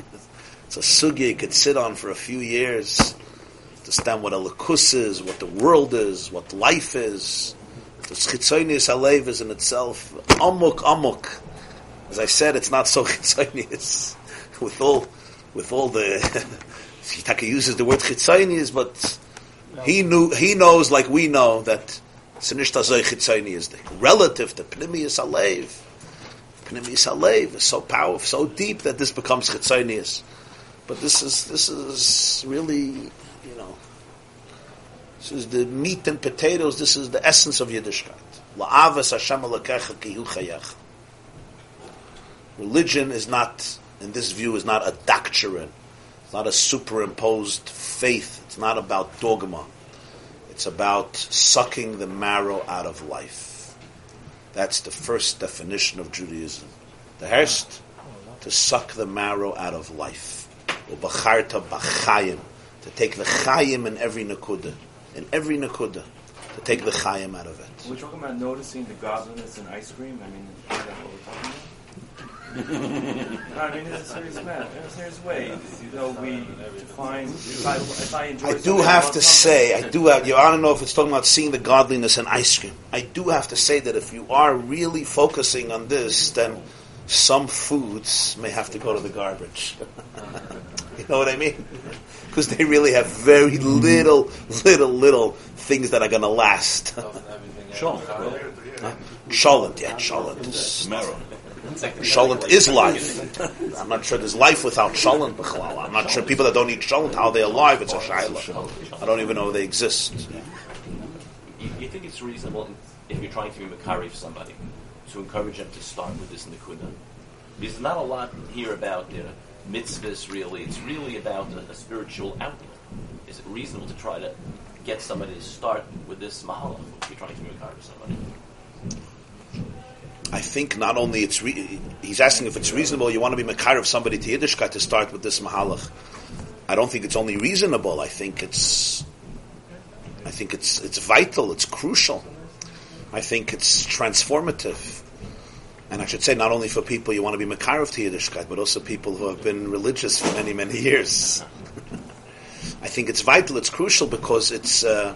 It's a sugi you could sit on for a few years. Understand what a lakus is, what the world is, what life is. The Chitzonius Alev is in itself amuk amuk. As I said, it's not so *laughs* Chitzonius with all with all the. *laughs* Taka uses the word Chitzonius, but he knew he knows like we know that Sinishta Zoy Chitzonius the relative to Pnimius Alev Pnimis Halev is so powerful, so deep that this becomes chitzonius. But this is this is really, you know, this is the meat and potatoes. This is the essence of Yiddishkeit. La'avas Hashem kihu Religion is not, in this view, is not a doctrine. It's not a superimposed faith. It's not about dogma. It's about sucking the marrow out of life. That's the first definition of Judaism. The first, to suck the marrow out of life. Ubacharta b'chayim, to take the chayim in every nakuda, in every nakuda, to take the chayim out of it. We're talking about noticing the godliness in ice cream. I mean, is that what we're talking about? No, I mean, it's a serious matter. In a serious way, you know, we define. If I, if I enjoy, I do have to say, I do have. You I don't know if it's talking about seeing the godliness in ice cream. I do have to say that if you are really focusing on this, then some foods may have to go to the garbage. *laughs* you know what I mean? Because they really have very little, little, little things that are going to last. Shalom. Shalom, yeah, shalom. Marrow. Shalom is life. I'm not sure there's life without shalom. I'm not sure people that don't eat shalom, how they alive, it's a shayla. I don't even know they exist. You, you think it's reasonable if you're trying to be Makari for somebody to encourage them to start with this Nikuda? Because there's not a lot here about you know, mitzvahs, really. It's really about a, a spiritual outlet. Is it reasonable to try to get somebody to start with this mahalach if you're trying to be Makari for somebody? I think not only it's re- he's asking if it's reasonable. You want to be makar of somebody to Yiddishkeit to start with this mahalach. I don't think it's only reasonable. I think it's, I think it's it's vital. It's crucial. I think it's transformative. And I should say, not only for people you want to be makar of to Yiddishkeit, but also people who have been religious for many many years. *laughs* I think it's vital. It's crucial because it's. Uh,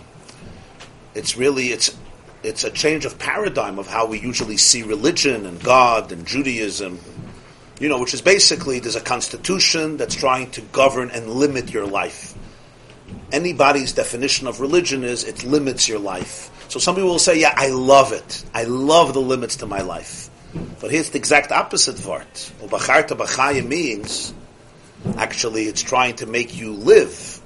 it's really it's it's a change of paradigm of how we usually see religion and God and Judaism. You know, which is basically there's a constitution that's trying to govern and limit your life. Anybody's definition of religion is it limits your life. So some people will say, "Yeah, I love it. I love the limits to my life." But here's the exact opposite part. Ubacharta b'chaya means actually it's trying to make you live,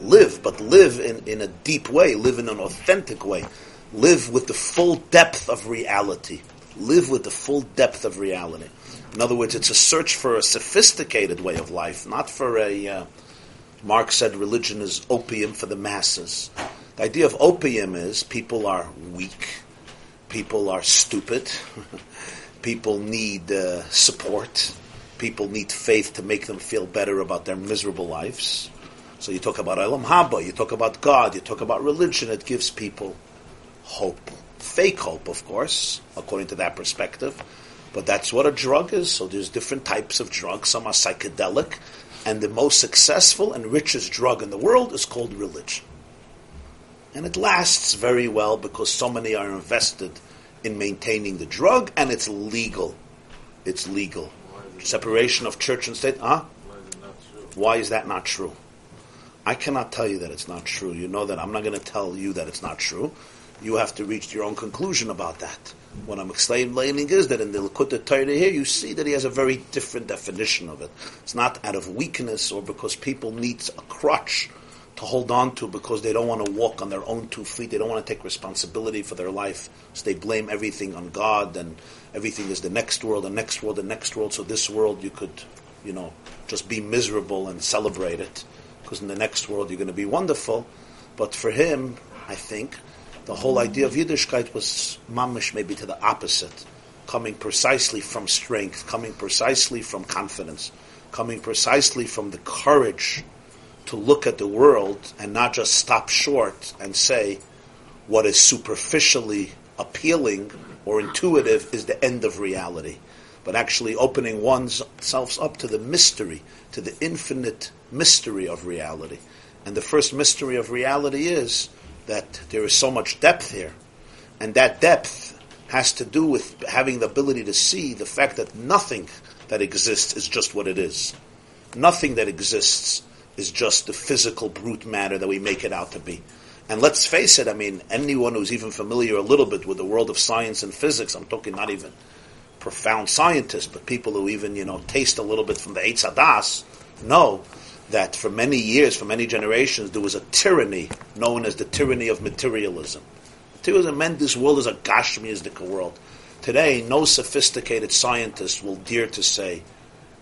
live, but live in, in a deep way, live in an authentic way live with the full depth of reality. Live with the full depth of reality. In other words, it's a search for a sophisticated way of life, not for a. Uh, Marx said religion is opium for the masses. The idea of opium is people are weak, people are stupid, *laughs* people need uh, support, people need faith to make them feel better about their miserable lives. So you talk about Olam Haba, you talk about God, you talk about religion, it gives people hope. Fake hope, of course, according to that perspective. But that's what a drug is. So there's different types of drugs. Some are psychedelic. And the most successful and richest drug in the world is called religion. and it lasts very well because so many are invested in maintaining the drug, and it's legal. It's legal. Separation of church and state. Huh? Why is that not true? I cannot tell you that it's not true. You know that I'm not going to tell you that it's not true. You have to reach your own conclusion about that. What I'm explaining is that in the Likkutei Torah here, you see that he has a very different definition of it. It's not out of weakness or because people need a crutch to hold on to because they don't want to walk on their own two feet. They don't want to take responsibility for their life. So they blame everything on God and everything is the next world, the next world, the next world. So this world you could, you know, just be miserable and celebrate it because in the next world you're going to be wonderful. But for him, I think, the whole idea of Yiddishkeit was mamish maybe to the opposite, coming precisely from strength, coming precisely from confidence, coming precisely from the courage to look at the world and not just stop short and say what is superficially appealing or intuitive is the end of reality, but actually opening oneself up to the mystery, to the infinite mystery of reality. And the first mystery of reality is that there is so much depth here. And that depth has to do with having the ability to see the fact that nothing that exists is just what it is. Nothing that exists is just the physical brute matter that we make it out to be. And let's face it, I mean, anyone who's even familiar a little bit with the world of science and physics, I'm talking not even profound scientists, but people who even, you know, taste a little bit from the Eitz Hadas, know that for many years, for many generations, there was a tyranny known as the tyranny of materialism. Materialism meant this world is a Gashmiistic world. Today, no sophisticated scientist will dare to say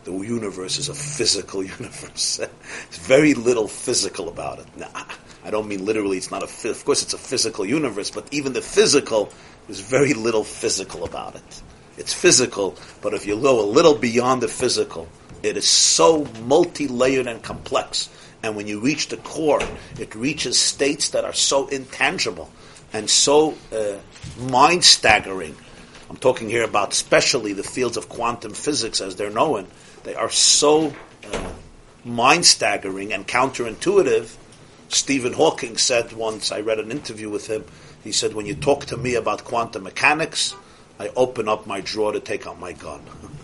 the universe is a physical *laughs* universe. It's very little physical about it. Now, I don't mean literally it's not a, of course it's a physical universe, but even the physical, there's very little physical about it. It's physical, but if you go a little beyond the physical, it is so multi-layered and complex. And when you reach the core, it reaches states that are so intangible and so uh, mind staggering. I'm talking here about especially the fields of quantum physics as they're known. They are so uh, mind staggering and counterintuitive. Stephen Hawking said once, I read an interview with him, he said, When you talk to me about quantum mechanics, I open up my drawer to take out my gun. *laughs*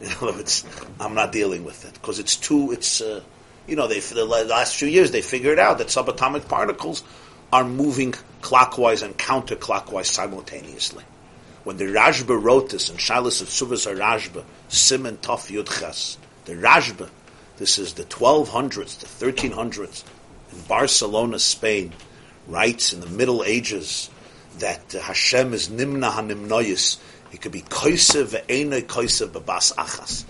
*laughs* Words, I'm not dealing with it because it's too. It's uh, you know they for the last few years they figured out that subatomic particles are moving clockwise and counterclockwise simultaneously. When the Rashba wrote this in Shalas of Suvas Rashba, Simon Taf Yudches, the Rashba, this is the 1200s, the 1300s, in Barcelona, Spain, writes in the Middle Ages that uh, Hashem is Nimna HaNimnoyis, it could be koisev ve'enoi koisev bebas achas.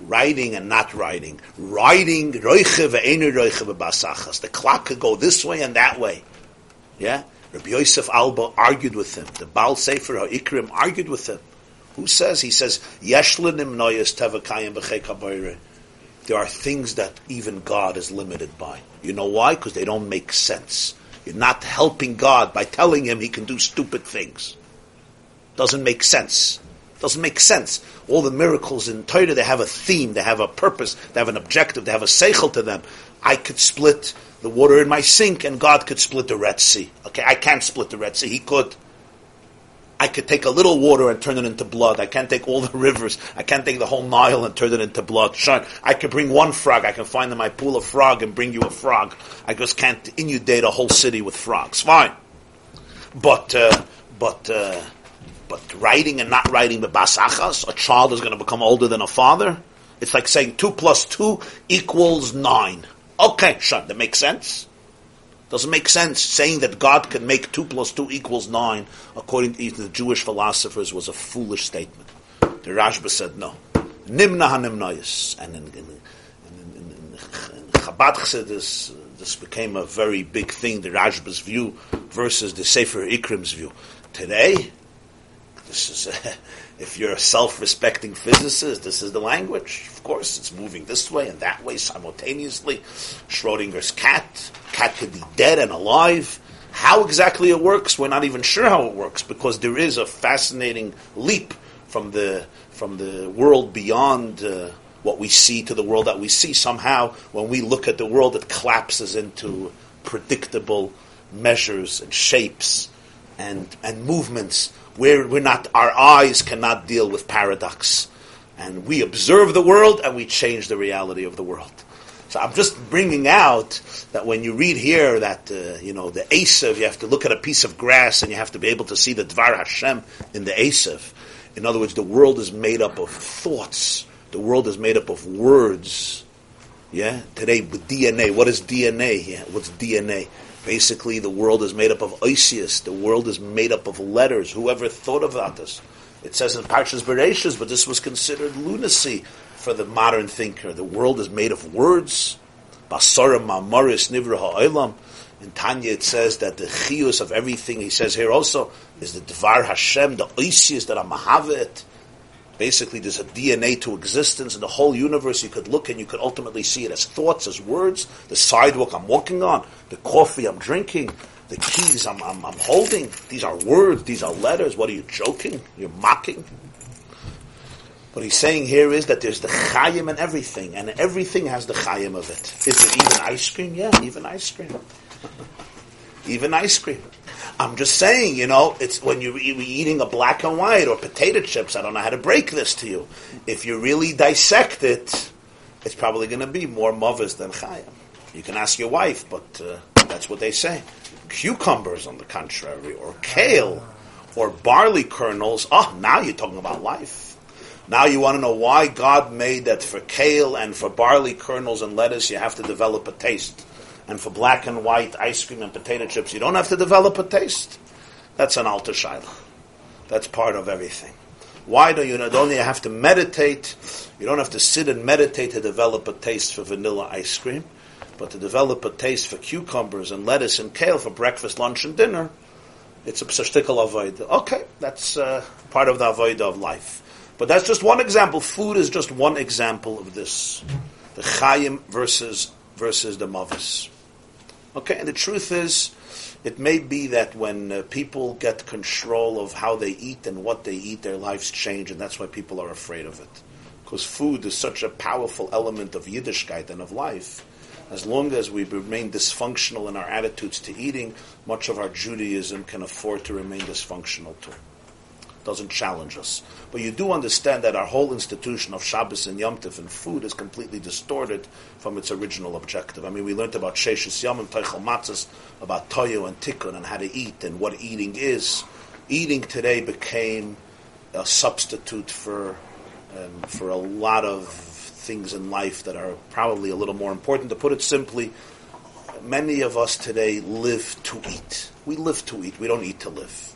Writing and not writing. Writing roiche ve'enoi roiche bebas achas. The clock could go this way and that way. Yeah? Rabbi Yosef Albo argued with him. The Baal Sefer HaIkrim argued with him. Who says? He says, Yeshlinim noyas tevakayim b'chei There are things that even God is limited by. You know why? Because they don't make sense. You're not helping God by telling him he can do stupid things. Doesn't make sense. Doesn't make sense. All the miracles in Torah, they have a theme, they have a purpose, they have an objective, they have a seichel to them. I could split the water in my sink and God could split the Red Sea. Okay, I can't split the Red Sea. He could. I could take a little water and turn it into blood. I can't take all the *laughs* rivers. I can't take the whole Nile and turn it into blood. Sure, I could bring one frog. I can find in my pool a frog and bring you a frog. I just can't inundate a whole city with frogs. Fine. But, uh, but, uh, but writing and not writing the basachas, a child is going to become older than a father. It's like saying two plus two equals nine. Okay, sure, that makes sense. Doesn't make sense saying that God can make two plus two equals nine, according to the Jewish philosophers, was a foolish statement. The Rashba said no. Nimna hanimnayis. And in, in, in, in, Chabad Chassidus, this became a very big thing, the Rashba's view versus the Sefer Ikrim's view. Today, this is a, *laughs* if you're a self-respecting physicist, this is the language. Of course, it's moving this way and that way simultaneously. Schrodinger's cat, cat could be dead and alive. How exactly it works, we're not even sure how it works because there is a fascinating leap from the from the world beyond uh, what we see to the world that we see. Somehow, when we look at the world, it collapses into predictable measures and shapes and and movements where we're not our eyes cannot deal with paradox and we observe the world and we change the reality of the world so I'm just bringing out that when you read here that uh, you know the Asav, you have to look at a piece of grass and you have to be able to see the Dvar Hashem in the Asav. In other words, the world is made up of thoughts. The world is made up of words. Yeah. Today with DNA, what is DNA? Yeah. What's DNA? Basically, the world is made up of Isis. The world is made up of letters. Whoever thought about this? It says in Parshas Bereshis, but this was considered lunacy for the modern thinker. The world is made of words. Basara ma'maris nivra ha'olam. In Tanya it says that the chiyus of everything, he says here also, is the Dvar Hashem, the oisius that are mahavet. Basically, there's a DNA to existence in the whole universe. You could look and you could ultimately see it as thoughts, as words. The sidewalk I'm walking on, the coffee I'm drinking, the keys I'm, I'm, I'm holding. These are words, these are letters. What are you joking? You're mocking? What he's saying here is that there's the chayim in everything, and everything has the chayim of it. Is it even ice cream? Yeah, even ice cream. even ice cream. I'm just saying, you know, it's when you're eating a black and white or potato chips. I don't know how to break this to you. If you really dissect it, it's probably going to be more mothers than chayim. You can ask your wife, but uh, that's what they say. Cucumbers, on the contrary, or kale, or barley kernels. Oh, now you're talking about life. Now you want to know why God made that for kale and for barley kernels and lettuce you have to develop a taste. And for black and white ice cream and potato chips you don't have to develop a taste. That's an alter shaila. That's part of everything. Why do you not only have to meditate, you don't have to sit and meditate to develop a taste for vanilla ice cream, but to develop a taste for cucumbers and lettuce and kale for breakfast, lunch, and dinner, it's a psashtikal avoid. Okay, that's uh, part of the avoid of life. But that's just one example. Food is just one example of this. The chayim versus versus the mavis. Okay, and the truth is, it may be that when uh, people get control of how they eat and what they eat, their lives change, and that's why people are afraid of it. Because food is such a powerful element of Yiddishkeit and of life. As long as we remain dysfunctional in our attitudes to eating, much of our Judaism can afford to remain dysfunctional too doesn't challenge us. But you do understand that our whole institution of Shabbos and Yom Tov and food is completely distorted from its original objective. I mean, we learned about Sheshis Yom and Teichel about Toyo and Tikkun and how to eat and what eating is. Eating today became a substitute for um, for a lot of things in life that are probably a little more important. To put it simply, many of us today live to eat. We live to eat. We don't eat to live.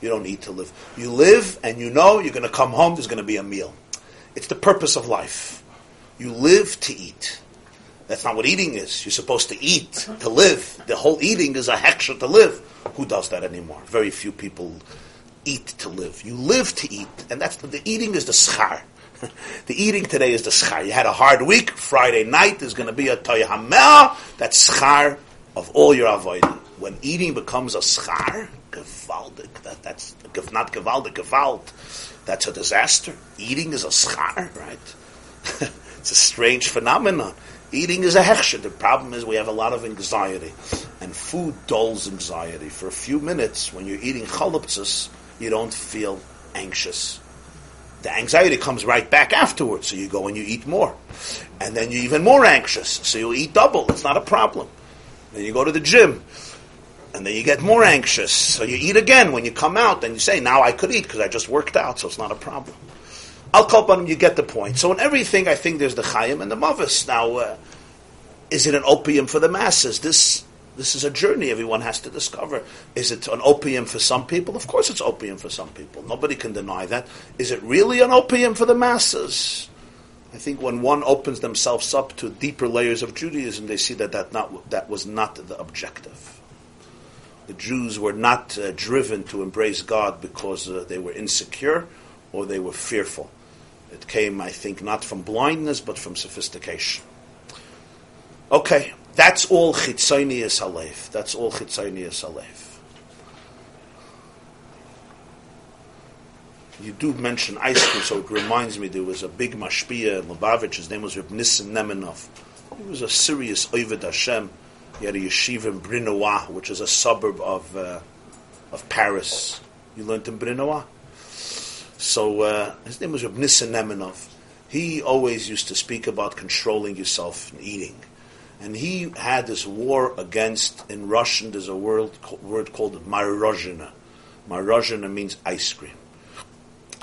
You don't eat to live. You live and you know you're going to come home, there's going to be a meal. It's the purpose of life. You live to eat. That's not what eating is. You're supposed to eat to live. The whole eating is a heksha to live. Who does that anymore? Very few people eat to live. You live to eat, and that's the, eating is the schar. *laughs* the eating today is the schar. You had a hard week. Friday night is going to be a toyhamel. That's schar of all your avoiding. When eating becomes a schar, gewaldig. That, that's not gewaldig, gewalt. That's a disaster. Eating is a schar, right? *laughs* it's a strange phenomenon. Eating is a hechsher. The problem is we have a lot of anxiety, and food dulls anxiety. For a few minutes, when you're eating chaluptzas, you don't feel anxious. The anxiety comes right back afterwards, so you go and you eat more. And then you're even more anxious, so you eat double. It's not a problem. Then you go to the gym, and then you get more anxious. So you eat again when you come out, and you say, "Now I could eat because I just worked out, so it's not a problem." Call on you get the point. So in everything, I think there's the chayim and the mavis. Now, uh, is it an opium for the masses? This this is a journey everyone has to discover. Is it an opium for some people? Of course, it's opium for some people. Nobody can deny that. Is it really an opium for the masses? I think when one opens themselves up to deeper layers of Judaism, they see that that, not, that was not the objective. The Jews were not uh, driven to embrace God because uh, they were insecure or they were fearful. It came, I think, not from blindness but from sophistication. Okay, that's all chitzonius alev. That's all chitzonius alev. you do mention ice cream, so it reminds me there was a big mashpia in Lubavitch. His name was Reb Nissen Nemenov. He was a serious Ovid Hashem, He had a yeshiva in Brunoy, which is a suburb of uh, of Paris. You learned in Brunoy. So uh, his name was Reb Nissen Nemenov. He always used to speak about controlling yourself and eating. And he had this war against, in Russian, there's a word, word called marozhina. Marozhina means ice cream.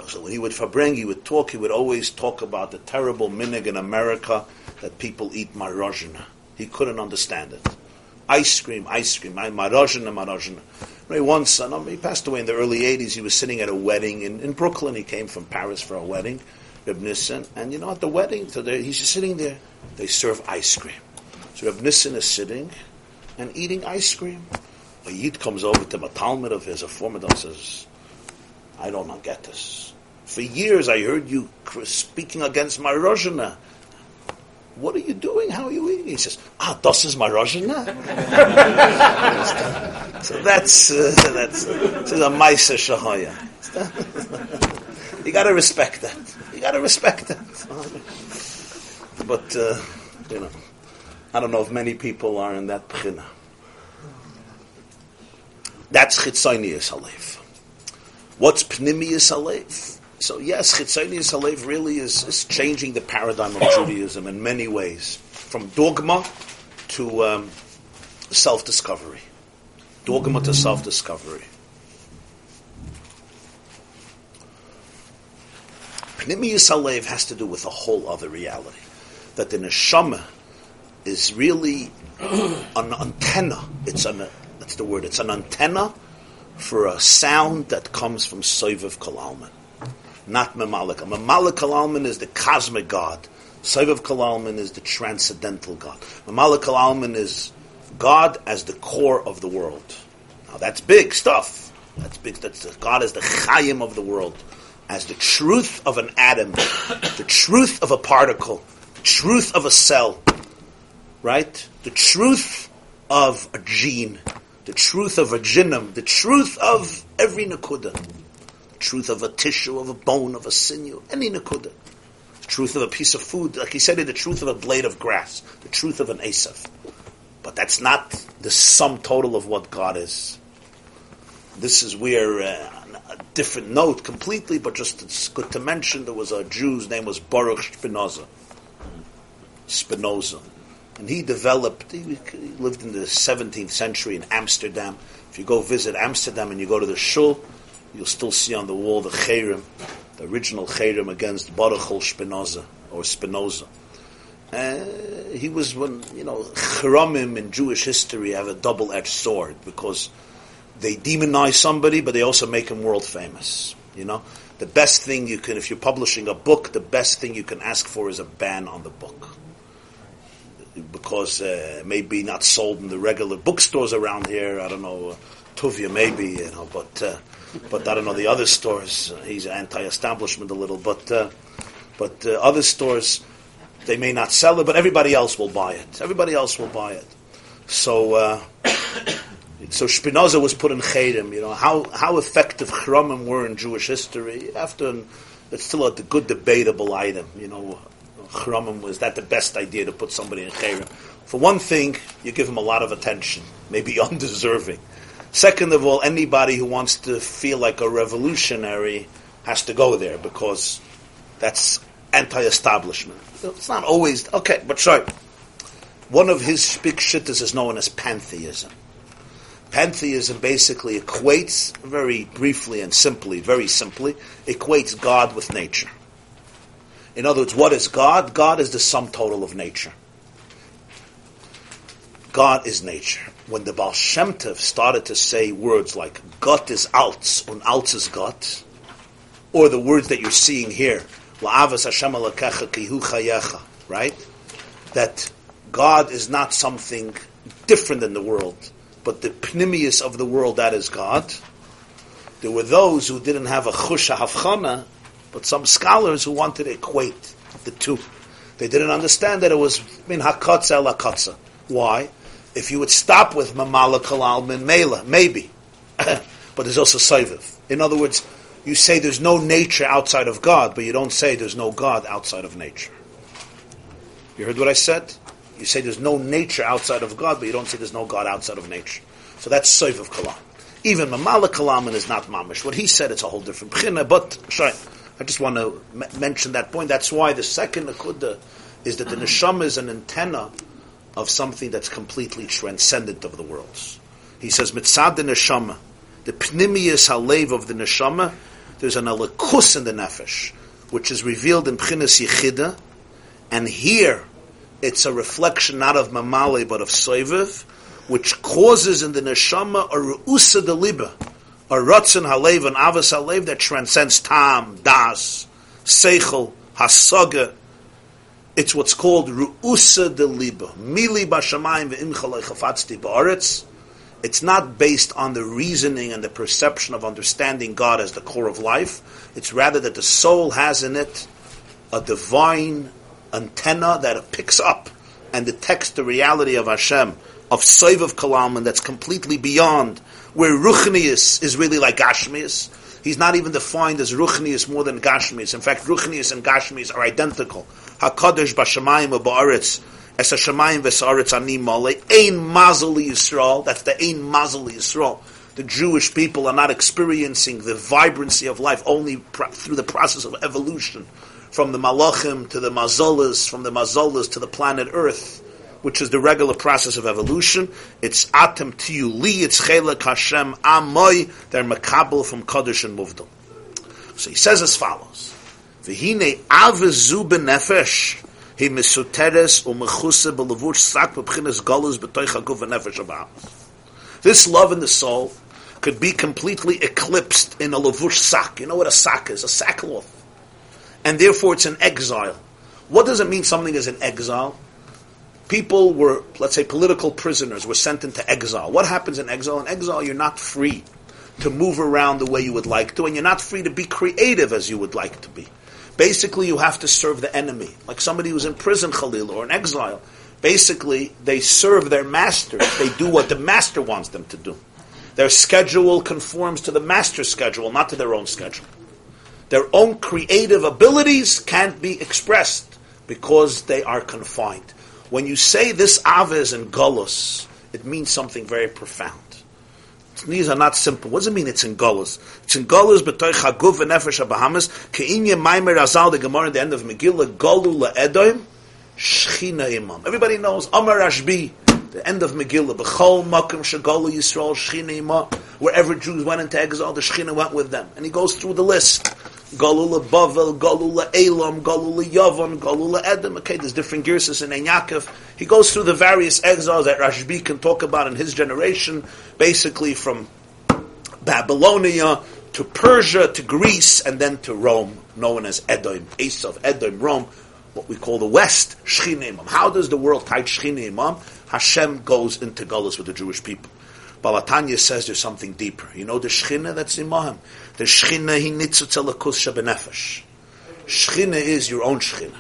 So when he would fabring, he would talk, he would always talk about the terrible minig in America that people eat marozhina. He couldn't understand it. Ice cream, ice cream, marozhina, marozhina. Right, once, um, he passed away in the early 80s, he was sitting at a wedding in, in Brooklyn. He came from Paris for a wedding, Reb Nissen. And you know, at the wedding, so he's just sitting there, they serve ice cream. So Reb Nissen is sitting and eating ice cream. A Yid comes over to him, a Talmud of his, a former and says, I don't get this. For years I heard you speaking against my Rojana. What are you doing? How are you eating? He says, Ah, das is my Rojana. so that's, uh, that's, uh, so a Maisa Shahaya. you gotta respect that. You gotta respect that. But, uh, you know. I don't know if many people are in that pchina. That's chitzonius halev. What's pnimius halev? So yes, chitzonius halev really is, is changing the paradigm of Judaism in many ways, from dogma to um, self-discovery. Dogma to self-discovery. Pnimius halev has to do with a whole other reality, that the neshama is really an antenna. It's an that's the word. It's an antenna for a sound that comes from Soivav Kalalman, not Memalika. Memalik Kalalman is the cosmic God. Soivav Kalalman is the transcendental God. Memalik Kalalman is God as the core of the world. Now that's big stuff. That's big. That's God as the Chayim of the world, as the truth of an atom, the truth of a particle, the truth of a cell, right? The truth of a gene, the truth of a genome, the truth of every nakuda, truth of a tissue, of a bone, of a sinew, any nakuda, the truth of a piece of food, like he said, the truth of a blade of grass, the truth of an asaf. But that's not the sum total of what God is. This is where uh, a different note completely, but just it's good to mention there was a Jew's name was Baruch Spinoza. Spinoza and he developed, he, lived in the 17th century in Amsterdam. If you go visit Amsterdam and you go to the shul, you'll still see on the wall the Cherem, the original Cherem against Baruch Spinoza, or Spinoza. Uh, he was when, you know, Cheromim in Jewish history have a double-edged sword because they demonize somebody, but they also make him world famous. You know, the best thing you can, if you're publishing a book, the best thing you can ask for is a ban on the book because uh, maybe not sold in the regular bookstores around here. I don't know, uh, Tuvia maybe, you know, but uh, but I don't know the other stores. He's anti-establishment a little, but uh, but uh, other stores they may not sell it, but everybody else will buy it. Everybody else will buy it. So. Uh, so Spinoza was put in Chedim, you know, how, how effective Chromim were in Jewish history, after, it's still a good debatable item, you know, Chramim, was that the best idea to put somebody in Chayrim? For one thing, you give him a lot of attention, maybe *laughs* undeserving. Second of all, anybody who wants to feel like a revolutionary has to go there because that's anti-establishment. It's not always okay, but sorry. One of his big shittas is known as pantheism. Pantheism basically equates, very briefly and simply, very simply, equates God with nature. In other words, what is God? God is the sum total of nature. God is nature. When the Baal Shem Tov started to say words like Gott is Alts and Alts is Gott, or the words that you're seeing here, La'avas Hashem kihu chayecha, right? That God is not something different than the world, but the pnimius of the world, that is God. There were those who didn't have a chusha havchana, but some scholars who wanted to equate the two, they didn't understand that it was min hakotza la. Why? If you would stop with mamala kalal min mela, maybe, *laughs* but there's also saiviv. In other words, you say there's no nature outside of God, but you don't say there's no God outside of nature. You heard what I said? You say there's no nature outside of God, but you don't say there's no God outside of nature. So that's Soif of Kalam. Even Mamala Kalaman is not Mamish. What he said, it's a whole different Bchina, but. I just want to m- mention that point. That's why the second Nakuda is that the Neshama is an antenna of something that's completely transcendent of the worlds. He says, Mitzad the Neshama, the Pnimius Halev of the Neshama, there's an Alakus in the Nefesh, which is revealed in Pchinas Yechida, and here it's a reflection not of Mamale but of Soiviv, which causes in the Neshama a Ru'usa de Liba, a Ratzin Halev, an Avas Halev that transcends Tam, Das, Seichel, Hasaga, it's what's called ru'usa de liba. Mili b'shamayim ve'imchalei chafatzti ba'aretz. It's not based on the reasoning and the perception of understanding God as the core of life. It's rather that the soul has in it a divine antenna that picks up and detects the reality of Hashem, of Soiv of Kalam, and that's completely beyond where Ruchnius is really like Gashmius. He's not even defined as Ruchnius more than Gashmius. In fact, Ruchnius and Gashmius are identical. Hakadosh b'shamayim ba'aretz es hashamayim ani mole ein mazel Yisrael. That's the ein mazel Yisrael. The Jewish people are not experiencing the vibrancy of life only pr- through the process of evolution, from the malachim to the mazolas, from the mazolas to the planet Earth, which is the regular process of evolution. It's atem tiyuli, it's chelak Hashem amoy. They're makabel from Kaddish and Muvdal. So he says as follows. V'hine avezu benefesh he mesuteres u'mechusa b'levush sak b'bchines galus b'toich haguf v'nefesh. This love in the soul could be completely eclipsed in a levush sak. You know what a sak is? A sackcloth. And therefore it's an exile. What does it mean something is an exile? People were, let's say, political prisoners were sent into exile. What happens in exile? In exile, you're not free to move around the way you would like to, and you're not free to be creative as you would like to be. Basically, you have to serve the enemy, like somebody who's in prison, Khalil, or in exile. Basically, they serve their master. They do what the master wants them to do. Their schedule conforms to the master's schedule, not to their own schedule. Their own creative abilities can't be expressed because they are confined. When you say this aves in Gullus, it means something very profound. These are not simple. What does it mean it's in Golas? It's in Golas b'toy chaguf and nefesh Bahamas. Keinye maimer azal the Gemara at the end of Megillah Golu laedoim shchina imam. Everybody knows Amar Ashbi. The end of Megillah. B'chol makom shagolu Yisrael shchina imam. Wherever Jews went into exile, the shchina went with them. And he goes through the list. Galula Bavel, Galula Elam, Galula Yavon, Galula Edom. Okay, there's different gears in Ein Yaakov. He goes through the various exiles that Rashbi can talk about in his generation, basically from Babylonia to Persia to Greece and then to Rome, known as Edom, Esav, Edom, Rome, what we call the West, Shchina How does the world type Shchina Hashem goes into Gullus with the Jewish people. Balatanya says there's something deeper. You know the Shechina that's in? The Shechina he nitzutelakus shabenefesh. Shechina is your own Shechina.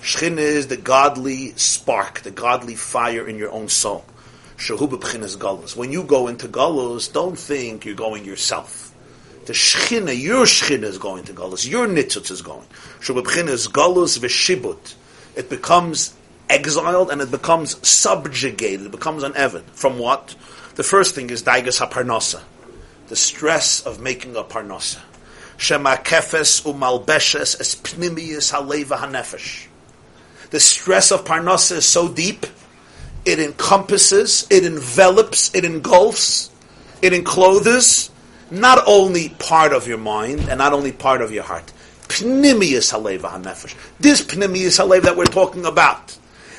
Shechina is the godly spark, the godly fire in your own soul. Shahu b'pchinas galus. When you go into galus, don't think you're going yourself. The Shechina, your Shechina is going to galus. Your nitzutz is going. Shahu b'pchinas galus v'shibut. It becomes exiled and it becomes subjugated. It becomes an Evan. From what? The first thing is daigas haparnasa, the stress of making a parnasa. Shema kefes umalbeshes es pnimius haleva hanefesh. The stress of parnasa is so deep, it encompasses, it envelops, it engulfs, it encloses not only part of your mind and not only part of your heart. Pnimius haleva hanefesh. This pnimius haleva that we're talking about,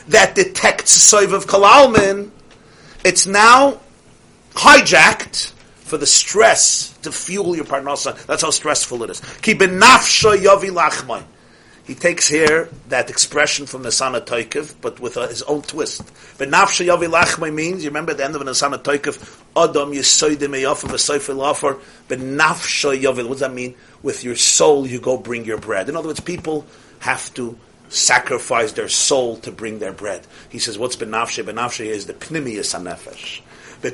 that detects soiv of kalalmin, it's now hijacked for the stress to fuel your parnasa. That's how stressful it is. Ki benafsha yavi. He takes here that expression from the Sana Toikev, but with his own twist. Benafsha yavi lachmai means, you remember at the end of the Sana Toikev, Adam yisoidim eyafav v'soifel offer, benafsha yavi, what does that mean? With your soul you go bring your bread. In other words, people have to sacrifice their soul to bring their bread. He says, what's benafshe? Benafshe is the pnimius hanefesh. The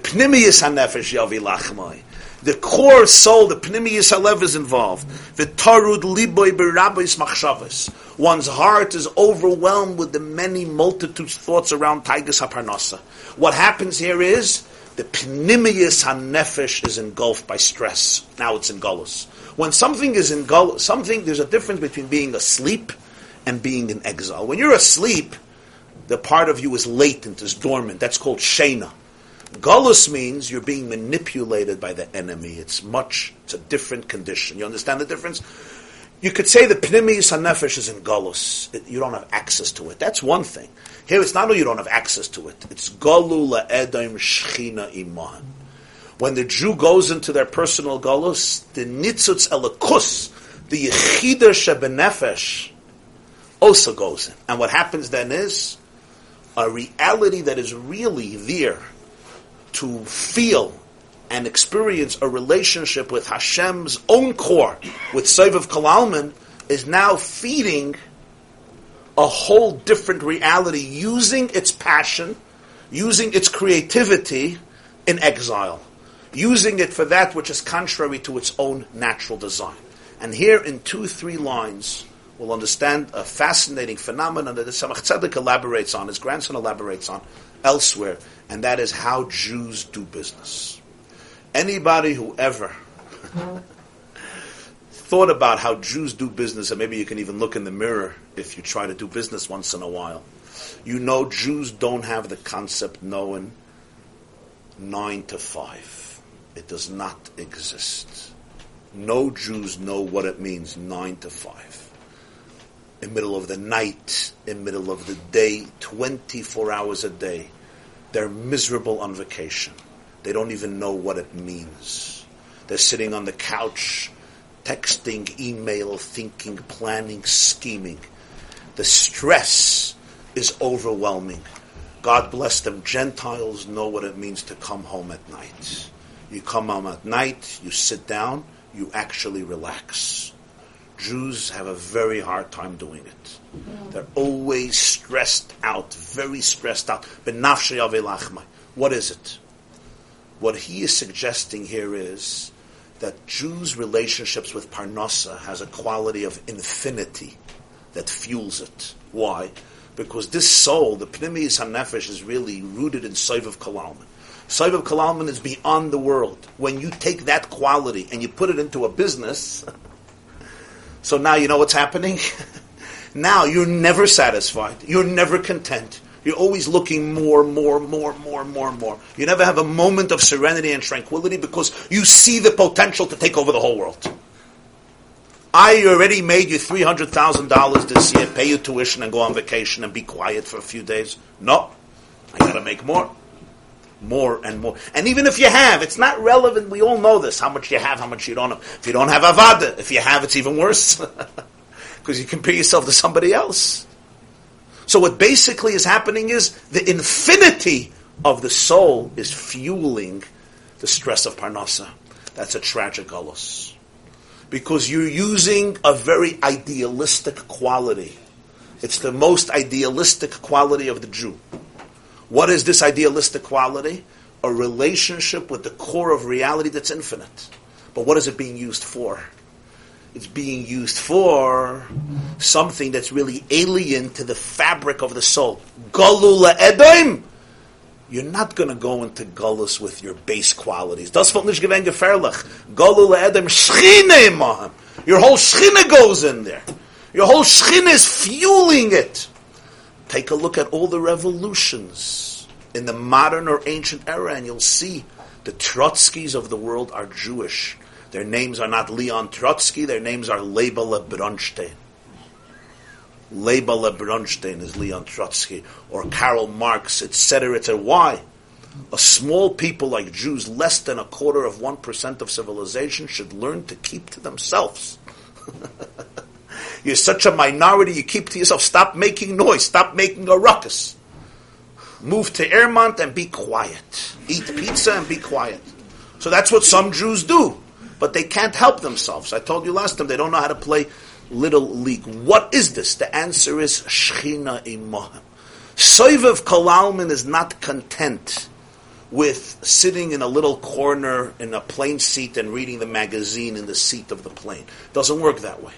core soul, the pnimius halev is involved. The tarud liboy berabis machshavas. One's heart is overwhelmed with the many multitudes thoughts around taigas haparnasa. What happens here is the pnimius hanefesh is engulfed by stress. Now it's in. When something is in something there's a difference between being asleep and being in exile. When you're asleep, the part of you is latent, is dormant. That's called shena. Gullus means you're being manipulated by the enemy. It's much, it's a different condition. You understand the difference? You could say the pnimis hanefesh is in Gullus. You don't have access to it. That's one thing. Here it's not only you don't have access to it, it's Galu la'edaim shchina iman. When the Jew goes into their personal Gullus, the nitzutz elikus, the yechida shebenefesh, also goes in. And what happens then is a reality that is really there to feel and experience a relationship with Hashem's own core, with Sevav Kalalman, is now feeding a whole different reality using its passion, using its creativity in exile, using it for that which is contrary to its own natural design. And here in two, three lines, we'll understand a fascinating phenomenon that the Tzemach Tzedek elaborates on, his grandson elaborates on elsewhere, and that is how Jews do business. Anybody who ever *laughs* thought about how Jews do business, and maybe you can even look in the mirror if you try to do business once in a while, you know Jews don't have the concept knowing nine to five. It does not exist. No Jews know what it means nine to five. In middle of the night, in middle of the day, 24 hours a day. They're miserable on vacation. They don't even know what it means. They're sitting on the couch, texting, email, thinking, planning, scheming. The stress is overwhelming. God bless them. Gentiles know what it means to come home at night. You come home at night, you sit down, you actually relax. Jews have a very hard time doing it. They're always stressed out, very stressed out. What is it? What he is suggesting here is that Jews' relationships with Parnasa has a quality of infinity that fuels it. Why? Because this soul, the Pnimis HaNefesh, is really rooted in Soiv Kalalman. Soiv Kalalman is beyond the world. When you take that quality and you put it into a business, *laughs* so now you know what's happening? *laughs* now you're never satisfied. You're never content. You're always looking more, more, more, more, more, more. You never have a moment of serenity and tranquility because you see the potential to take over the whole world. I already made you three hundred thousand dollars this year. Pay your tuition and go on vacation and be quiet for a few days. No, I got to make more, more and more. And even if you have, it's not relevant. We all know this: how much you have, how much you don't have. If you don't have avada, if you have, it's even worse *laughs* because you compare yourself to somebody else. So what basically is happening is the infinity of the soul is fueling the stress of parnasa. That's a tragic galus because you're using a very idealistic quality. It's the most idealistic quality of the Jew. What is this idealistic quality? A relationship with the core of reality that's infinite. But what is it being used for? It's being used for something that's really alien to the fabric of the soul. Galula edim. You're not going to go into gullus with your base qualities. Das wird nicht gewen gefährlich. Galula imahim. Your whole schchine goes in there. Your whole schchine is fueling it. Take a look at all the revolutions in the modern or ancient era, and you'll see the Trotskys of the world are Jewish. Their names are not Leon Trotsky, their names are Leibele Bronstein. Leibele Bronstein is Leon Trotsky, or Karl Marx, etc., etc. Why? A small people like Jews, less than a quarter of 1% of civilization, should learn to keep to themselves. *laughs* You're such a minority, you keep to yourself. Stop making noise. Stop making a ruckus. Move to Vermont and be quiet. Eat pizza and be quiet. So that's what some Jews do but they can't help themselves. I told you last time they don't know how to play little league. What is this? The answer is Shechina Imahem. Soivev Kalalman is not content with sitting in a little corner in a plane seat and reading the magazine in the seat of the plane. Doesn't work that way.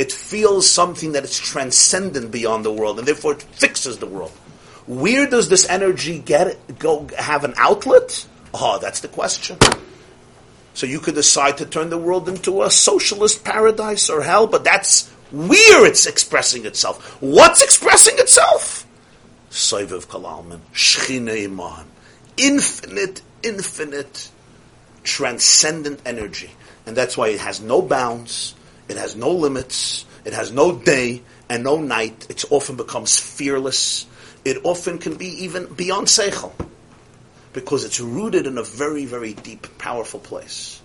It feels something that is transcendent beyond the world, and therefore it fixes the world. Where does this energy get go have an outlet? Oh, that's the question. So you could decide to turn the world into a socialist paradise or hell, but that's where it's expressing itself. What's expressing itself? Soivev Kalalman, Shechina Iman, infinite, infinite, transcendent energy. And that's why it has no bounds, it has no limits, it has no day and no night. It often becomes fearless. It often can be even beyond Seichel because it's rooted in a very, very deep, powerful place.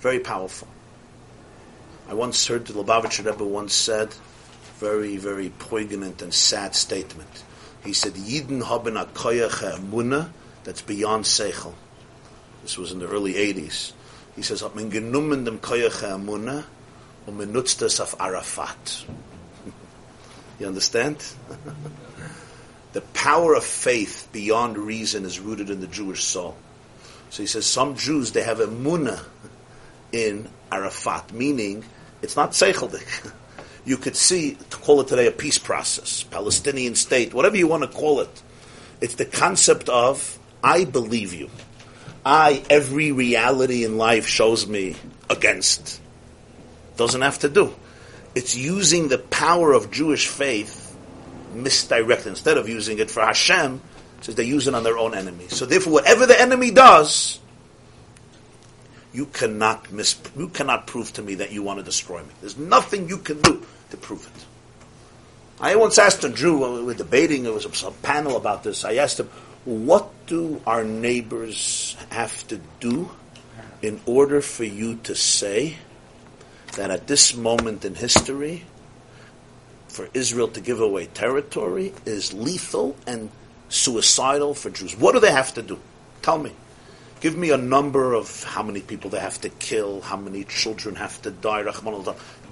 Very powerful. I once heard the Lubavitcher Rebbe once said, very, very poignant and sad statement. He said, Yidden haben a koyach that's beyond seichel. This was in the early 80s. He says, hat man genommen dem koyach emuna und man nutzt es auf Arafat. *laughs* you understand? *laughs* the power of faith beyond reason is rooted in the Jewish soul. So he says some Jews they have a munah in Arafat, meaning it's not seichel. *laughs* you could see to call it today a peace process, Palestinian state, whatever you want to call it. It's the concept of I believe you. I every reality in life shows me against. Doesn't have to do. It's using the power of Jewish faith misdirected. Instead of using it for Hashem, says they use it on their own enemy. So therefore, whatever the enemy does, you cannot mis- you cannot prove to me that you want to destroy me. There's nothing you can do to prove it. I once asked a Jew, we were debating, there was a, a panel about this. I asked him, what do our neighbors have to do in order for you to say that at this moment in history, for Israel to give away territory is lethal and suicidal for Jews. What do they have to do? Tell me. Give me a number of how many people they have to kill, how many children have to die.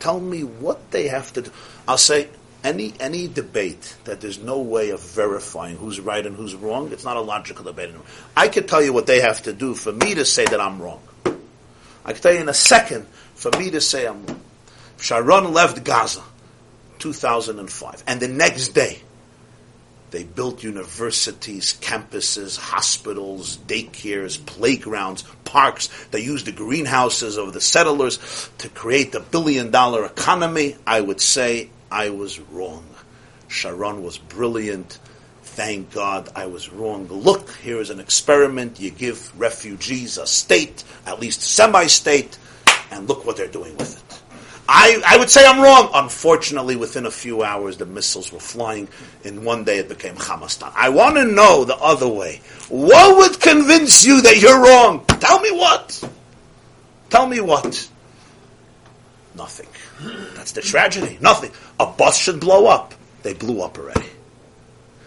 Tell me what they have to do. I'll say any any debate that there's no way of verifying who's right and who's wrong. It's not a logical debate. Anymore. I could tell you what they have to do for me to say that I'm wrong. I could tell you in a second for me to say I'm wrong. Sharon left Gaza 2005. And the next day, they built universities, campuses, hospitals, daycares, playgrounds, parks. They used the greenhouses of the settlers to create a billion dollar economy. I would say I was wrong. Sharon was brilliant. Thank God I was wrong. Look, here is an experiment. You give refugees a state, at least semi state, and look what they're doing with it. I, I would say I'm wrong. Unfortunately, within a few hours, the missiles were flying. In one day, it became Hamastan. I want to know the other way. What would convince you that you're wrong? Tell me what. Tell me what. Nothing. That's the tragedy. Nothing. A bus should blow up. They blew up already.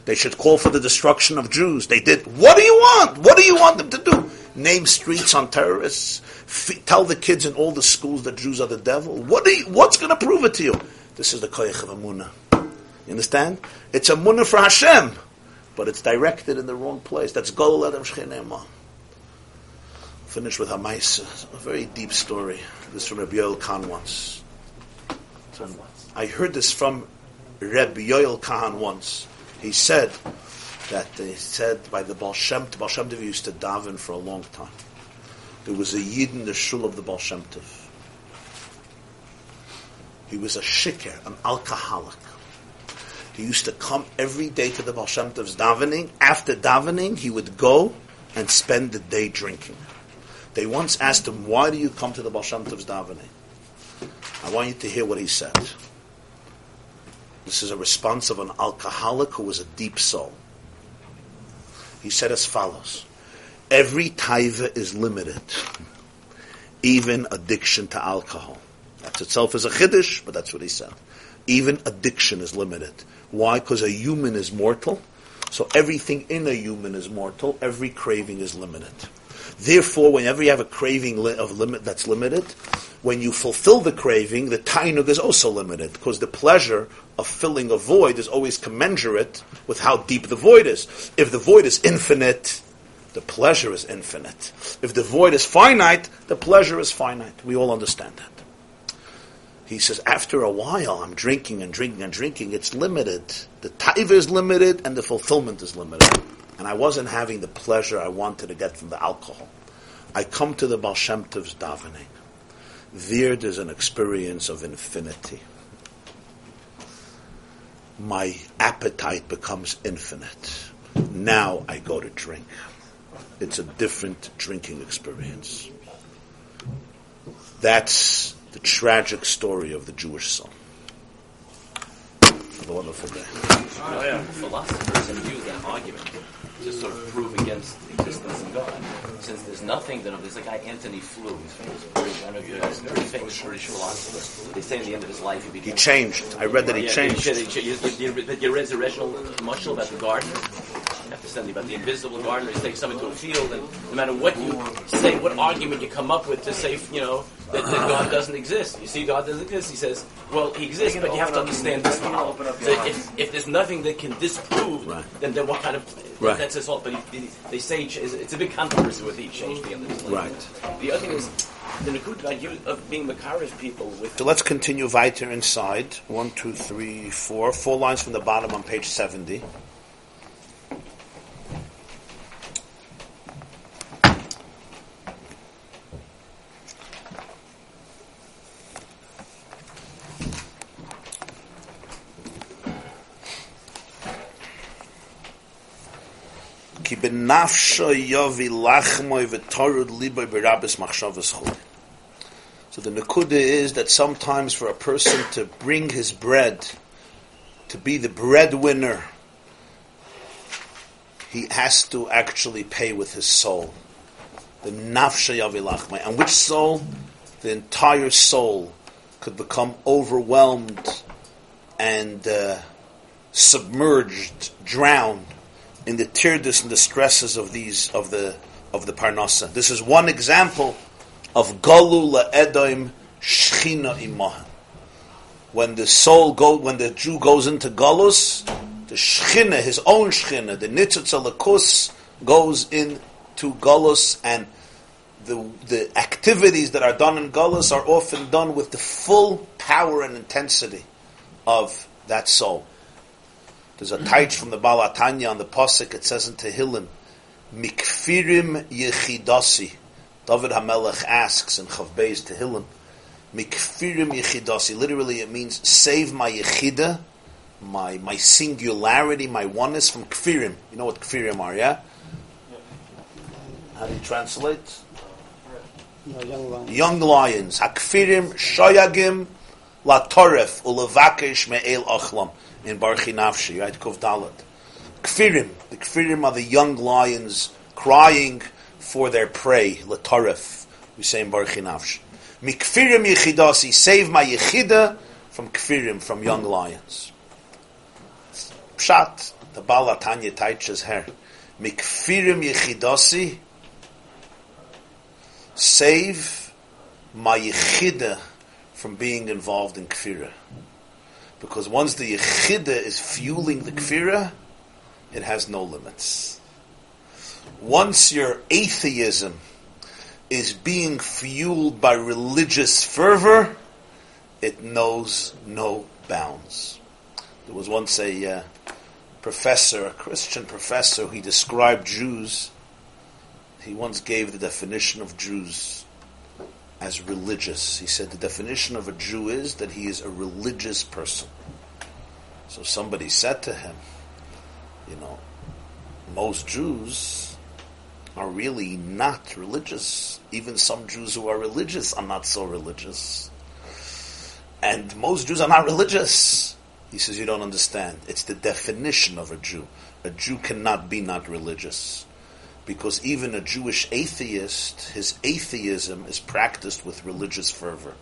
They should call for the destruction of Jews. They did. What do you want? What do you want them to do? Name streets on terrorists? F- tell the kids in all the schools that Jews are the devil? What you, what's going to prove it to you? This is the koyach of Amunah. You understand? It's a munah for Hashem, but it's directed in the wrong place. That's Gol Adam Shchinema. Finish with Hamais, a very deep story. This is from Rabbi Yoel Kahn once. I heard this from Rabbi Yoel Kahn once. He said that they said by the Baal Shem, Baal Shem Tov used to daven for a long time. There was a Yid in the shul of the Baal Shem Tov. He was a shikr, an alcoholic. He used to come every day to the Baal Shem Tov's davening. After davening, he would go and spend the day drinking. They once asked him, why do you come to the Baal davening? I want you to hear what he said. This is a response of an alcoholic who was a deep soul. He said as follows every taiva is limited, even addiction to alcohol. That itself is a chiddush, but that's what he said. Even addiction is limited. Why? Because a human is mortal, so everything in a human is mortal. Every craving is limited. Therefore, whenever you have a craving of limit that's limited, when you fulfill the craving, the tainug is also limited because the pleasure of filling a void is always commensurate with how deep the void is. If the void is infinite, the pleasure is infinite. If the void is finite, the pleasure is finite. We all understand that. He says, after a while, I'm drinking and drinking and drinking. It's limited. The taiva is limited and the fulfillment is limited. And I wasn't having the pleasure I wanted to get from the alcohol. I come to the Baal Shem Tov's davening. There, there's an experience of infinity. My appetite becomes infinite. Now I go to drink. It's a different drinking experience. That's the tragic story of the Jewish soul. Have a wonderful day. Oh, yeah. Philosophers have used that argument to sort of prove against the existence of God. Since there's nothing that there's a guy Anthony Flew, he's famous, British, I know you guys, very famous British philosopher. They say in the end of his life he became. He changed. I read that he Yeah, changed. You, you, you, you, you read the original mushal about the gardener. You have to send me about the invisible gardener. He takes someone to a field, and no matter what you say, what argument you come up with to say, you know, that, that God doesn't exist. You see, God doesn't exist. He says, well, He exists, but you have to understand this model. So if, if there's nothing that can disprove, Right. then then what kind of Right. that's his whole. But he, he, they say it's it's a big controversy with each changed the end of his life. Right. The other thing is the Nakud about you of being Makariv people with So let's continue weiter inside. One, two, three, four. Four lines from the bottom on page 70. Ki benafsho yovi lachmoy v'torud. So the nakuda is that sometimes for a person to bring his bread, to be the breadwinner, he has to actually pay with his soul. The nafshayavilachmay. And which soul? The entire soul could become overwhelmed and uh, submerged, drowned in the teardus and the stresses of these of the of the parnasa. This is one example of galu la'edoim shchina imah. When the soul go, when the Jew goes into galus, the shchina, his own shchina, the nitzutz alakus, goes into galus, and the the activities that are done in galus are often done with the full power and intensity of that soul. There's a taich from the Balatanya on the Pasuk, it says in Tehillim, Mikfirim Yechidasi. David HaMelech asks in Chav Beis Tehillim, Mikfirim Yechidasi. Literally it means, save my Yechida, my, my singularity, my oneness from Kfirim. You know what Kfirim are, yeah? How do you translate? No, young lion. Young lions. Hakfirim Shoyagim La Toref Ulevakesh Me'el Achlam in Barchi Nafshi, right? Kuf Dalet. Kfirim. The Kfirim are the young lions crying for their prey. La Toref. We say in Barchi Nafshi. Mikfirim Yechidasi. Save my Yechida from Kfirim, from young lions. Pshat. The Balatanya teaches her. Mikfirim Yechidasi save my yechida from being involved in kfira. Because once the yechida is fueling the kfira, it has no limits. Once your atheism is being fueled by religious fervor, it knows no bounds. There was once a uh, professor, a Christian professor, he described Jews he once gave the definition of Jews as religious. He said the definition of a Jew is that he is a religious person. So somebody said to him, you know, most Jews are really not religious. Even some Jews who are religious are not so religious. And most Jews are not religious. He says, you don't understand. It's the definition of a Jew. A Jew cannot be not religious because even a Jewish atheist, his atheism is practiced with religious fervor.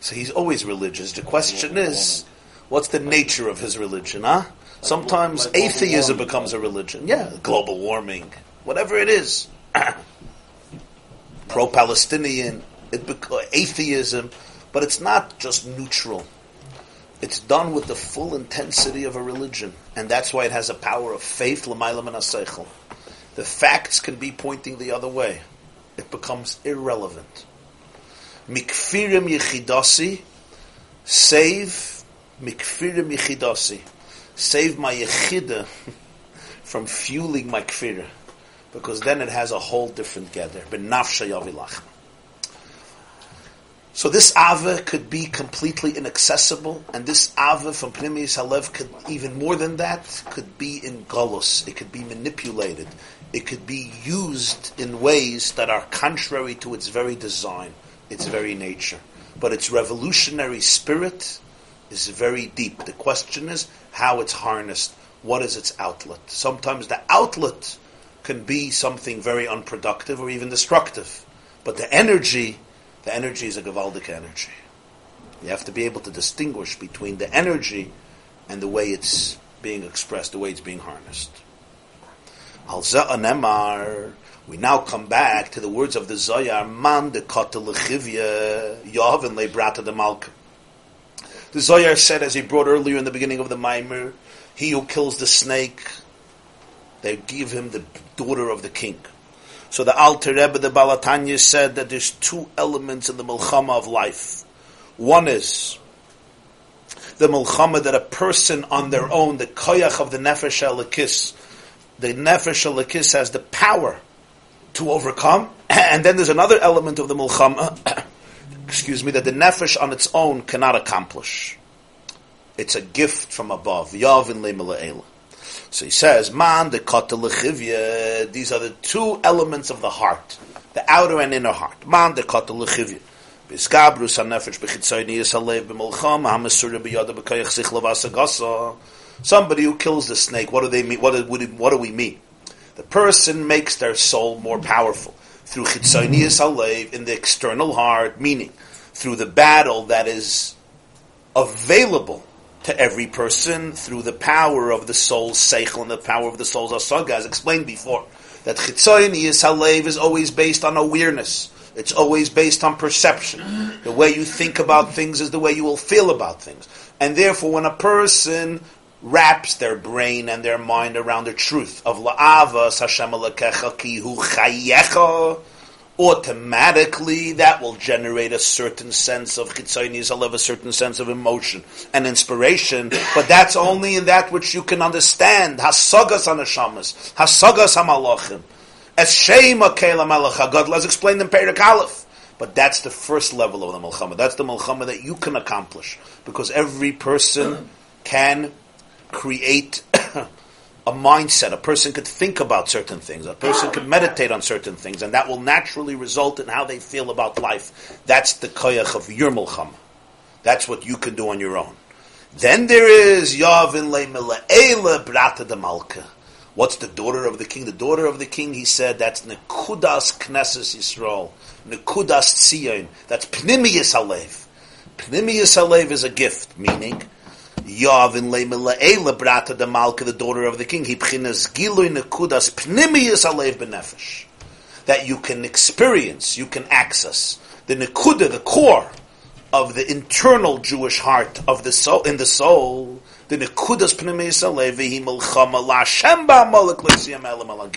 So he's always religious. The question is, what's the nature of his religion, huh? Sometimes atheism becomes a religion. Yeah, global warming, whatever it is. *clears throat* pro-Palestinian, it bec- atheism, but it's not just neutral. It's done with the full intensity of a religion, and that's why it has a power of faith. And aseichel. The facts can be pointing the other way. It becomes irrelevant. Mikfirim yichidasi, save mikfirim yichidasi, save my yechida *laughs* from fueling my kfira, because then it has a whole different gather. Benafsha yavilach. So this ava could be completely inaccessible, and this ava from Pneumius Halev could, even more than that, could be in golus. It could be manipulated. It could be used in ways that are contrary to its very design, its very nature. But its revolutionary spirit is very deep. The question is how it's harnessed. What is its outlet? Sometimes the outlet can be something very unproductive or even destructive, but the energy the energy is a Gavaldic energy. You have to be able to distinguish between the energy and the way it's being expressed, the way it's being harnessed. Al Nemar. We now come back to the words of the Zoyar, Man de Kotelechivya, Yohavin Lebrata de Malka. The Zoyar said, as he brought earlier in the beginning of the Maimer, he who kills the snake, they give him the daughter of the king. So the Alter Rebbe, the Balatanya said that there's two elements in the Milchama of life. One is the Milchama that a person on their own, the Koyach of the Nefesh Elikis, the Nefesh Elikis has the power to overcome. *laughs* And then there's another element of the Milchama, *coughs* excuse me, that the Nefesh on its own cannot accomplish. It's a gift from above. Yavin Le so he says, Man the lechivya. These are the two elements of the heart, the outer and inner heart. Man the lechivya. Biskabrus hanefesh bechitzayni yisalev b'molcham ha'mesura b'yada b'kayach sich levasagasa. Somebody who kills the snake, what do they mean? What do, what do we mean? The person makes their soul more powerful through chitzayni yisalev in the external heart, meaning through the battle that is available to every person through the power of the soul's seichel and the power of the soul's asaga, as explained before. That chitzoyin is halev is always based on awareness. It's always based on perception. The way you think about things is the way you will feel about things. And therefore, when a person wraps their brain and their mind around the truth of la'ava Hashem ki hu chayecha, automatically that will generate a certain sense of chitzonius, will have a certain sense of emotion and inspiration, but that's only in that which you can understand. Hasagas anashamas, hasagas hamalachim. As shema kela malach God, let's explain in Perik Aleph. But that's the first level of the Mulchama. That's the Mulchama that you can accomplish. Because every person can create *coughs* a mindset. A person could think about certain things. A person could meditate on certain things, and that will naturally result in how they feel about life. That's the koyach of your. That's what you can do on your own. Then there is Yavin Le Brata de Malka. What's the daughter of the king? The daughter of the king, he said, that's Nekudas Knesses Yisrael. Nekudas Tzion. That's Pnimius Alev. Pnimius Alev is a gift, meaning Yavin le'ela brata de Malka, the daughter of the king. He b'chinas giloy nekudas pnimiyas alev benefesh. That you can experience, you can access. The nekuda, the core of the internal Jewish heart of the soul, in the soul, the nekudas pnimiyas alev vehi milchama la'Hashem ba'amalek le'siyam elam al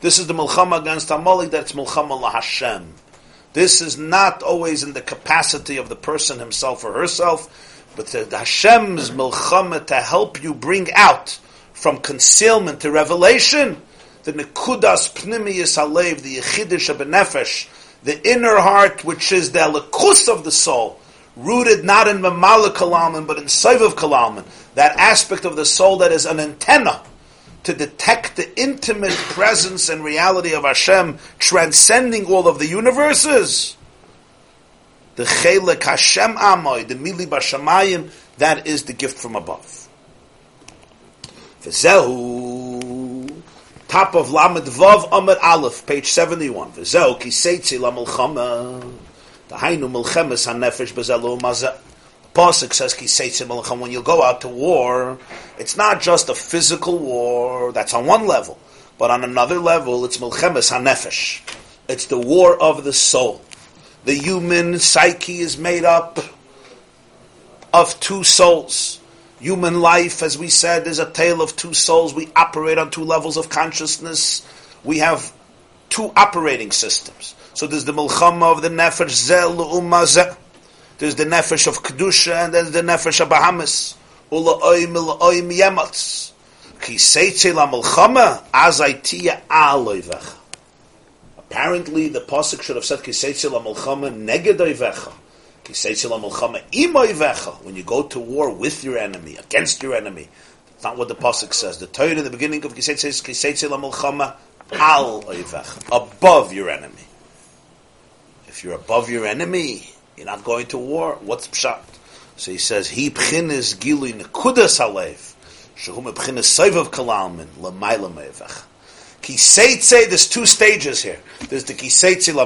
This is the milchama against Amalek, that's milchama la'Hashem. This is not always in the capacity of the person himself or herself, but the, Hashem's milchama to help you bring out from concealment to revelation, the nekudas pnimiyas alev, the yechidish benefesh, the inner heart, which is the elikus of the soul, rooted not in mamala kalalman, but in saivav kalalman, that aspect of the soul that is an antenna to detect the intimate presence and reality of Hashem, transcending all of the universes the Chelek Hashem Amoy, the Mili Bashamayim, that is the gift from above. V'zehu, top of Lamed Vav Amid Aleph, page 71. V'zehu kiseitzi la milchama, hainu milchemes ha-nefesh bezelu mazeh. Pasuk says kiseitzi milchama, when you go out to war, it's not just a physical war, that's on one level, but on another level, it's milchemes ha-nefesh. It's the war of the soul. The human psyche is made up of two souls. Human life, as we said, is a tale of two souls. We operate on two levels of consciousness. We have two operating systems. So there's the milchama of the nefesh zel umazeh. There's the nefesh of kedusha, and there's the nefesh of Bahamas. Ula oim ila oim yematz. Ki seitze la milchama azaitia aloivech. Apparently, the pasuk should have said ki seitze la milchama neged oivecha. Ki seitze la milchama. When you go to war with your enemy, against your enemy. That's not what the pasuk says. The Torah in the beginning of ki seitze is ki seitze la milchama al oivecha. Above your enemy. If you're above your enemy, you're not going to war. What's pshat? So he says, "He b'chinas gilui nekudas halev, shehum b'chinas soivav kalalmin l'mayla meivach." Kiseitze, there's two stages here. There's the kiseitze la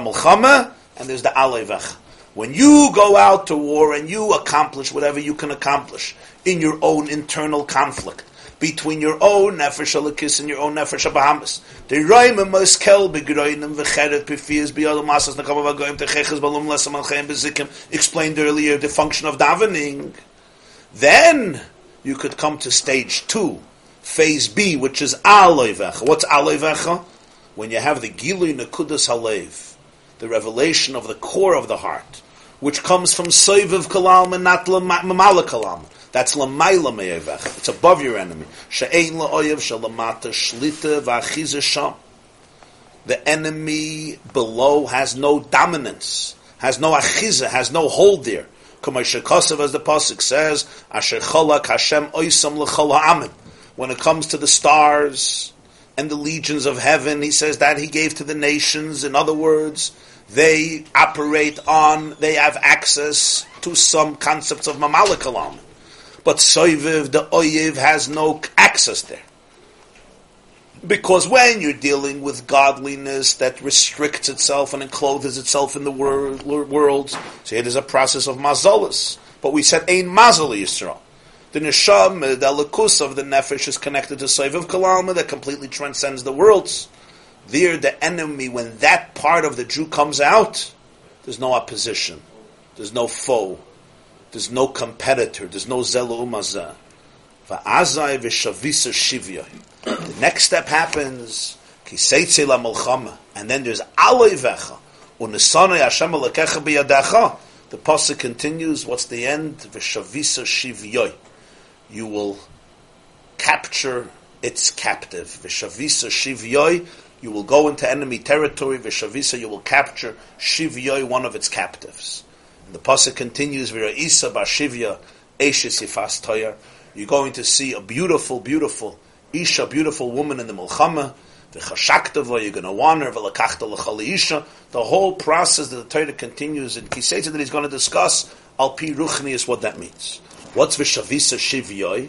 and there's the alevach. When you go out to war and you accomplish whatever you can accomplish in your own internal conflict, between your own nefesh alikis and your own nefesh abahamas. The roim moskel begroinim v'cheret pifias biyad masas nakam avagoyim techeches balum lesam al chayim bezikim explained earlier the function of davening. Then you could come to stage two, phase B, which is aloivecha. What's aloivecha? When you have the gilui nekudas halev, the revelation of the core of the heart, which comes from soiviv kalalma, not mamala kalalma. That's lamayla me'evech. It's above your enemy. She'ein la'oyev shalamata shlita v'achiza sham. The enemy below has no dominance, has no achiza, has no hold there. Kamasha as the pasuk says, Asher cholak Hashem oisam l'chol ha'amim. When it comes to the stars and the legions of heaven, he says that he gave to the nations. In other words, they operate on, they have access to some concepts of mamalakalam. But Soiviv, the Oyev, has no access there. Because when you're dealing with godliness that restricts itself and encloses itself in the world, worlds, so it is a process of mazolas. But we said ein mazal Yisrael. The nesham, the alakus of the nefesh is connected to Soiviv Kalama that completely transcends the worlds. There, the enemy, when that part of the Jew comes out, there's no opposition, there's no foe, there's no competitor. There's no zelu umazah. The next step happens. And then there's aloi vecha. Unisana Hashem alakecha biyadecha. The pasuk continues. What's the end? V'shavisa shivyoy. You will capture its captive. V'shavisa shivyoy. You will go into enemy territory. V'shavisa. You will capture shivyoy, one of its captives. And the pasuk continues, "V'ra'isa b'ashivya eshes yifas toyer." You're going to see a beautiful, beautiful isha, beautiful woman in the milchama. The chashaktava, you're going to want her. V'lakachta l'chali isha. The whole process that the Torah continues in Kiseta that he's going to discuss. Al pi ruchni is what that means. What's v'shavisa shivyoy?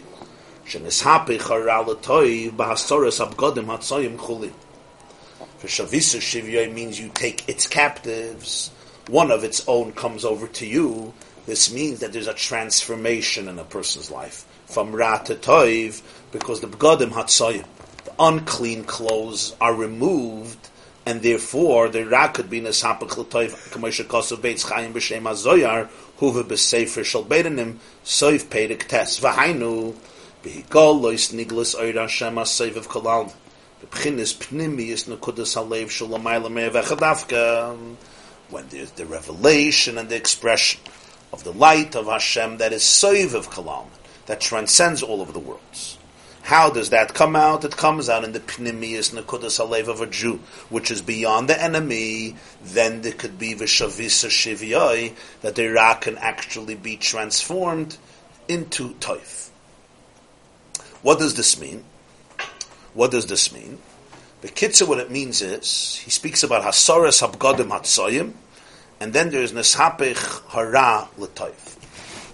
Shenishapi charalatoy b'hasoras abgodim hatzoyim chuli. V'shavisa shivyoy means you take its captives one of its own comes over to you, this means that there's a transformation in a person's life from ra to toiv, because the begadim hatsoyim, the unclean clothes are removed, and therefore the ra could be nesapach l'toiv, k'moshe kosav beitz chayim b'shem azoyar, huve b'sefer peirik tes, v'hainu, b'higol lois niglis oira shem ha-soiv kolal, halev when there's the revelation and the expression of the light of Hashem that is Soiv of Kalam, that transcends all of the worlds. How does that come out? It comes out in the Pnimius Nekudas Alev of a Jew, which is beyond the enemy. Then there could be Vishavisa Shiviyai, that the Ra can actually be transformed into Toif. What does this mean? What does this mean? The Kitzur, what it means is, he speaks about Hasaras Habgadim Hatsoyim, and then there's Neshapich Hara L'toif.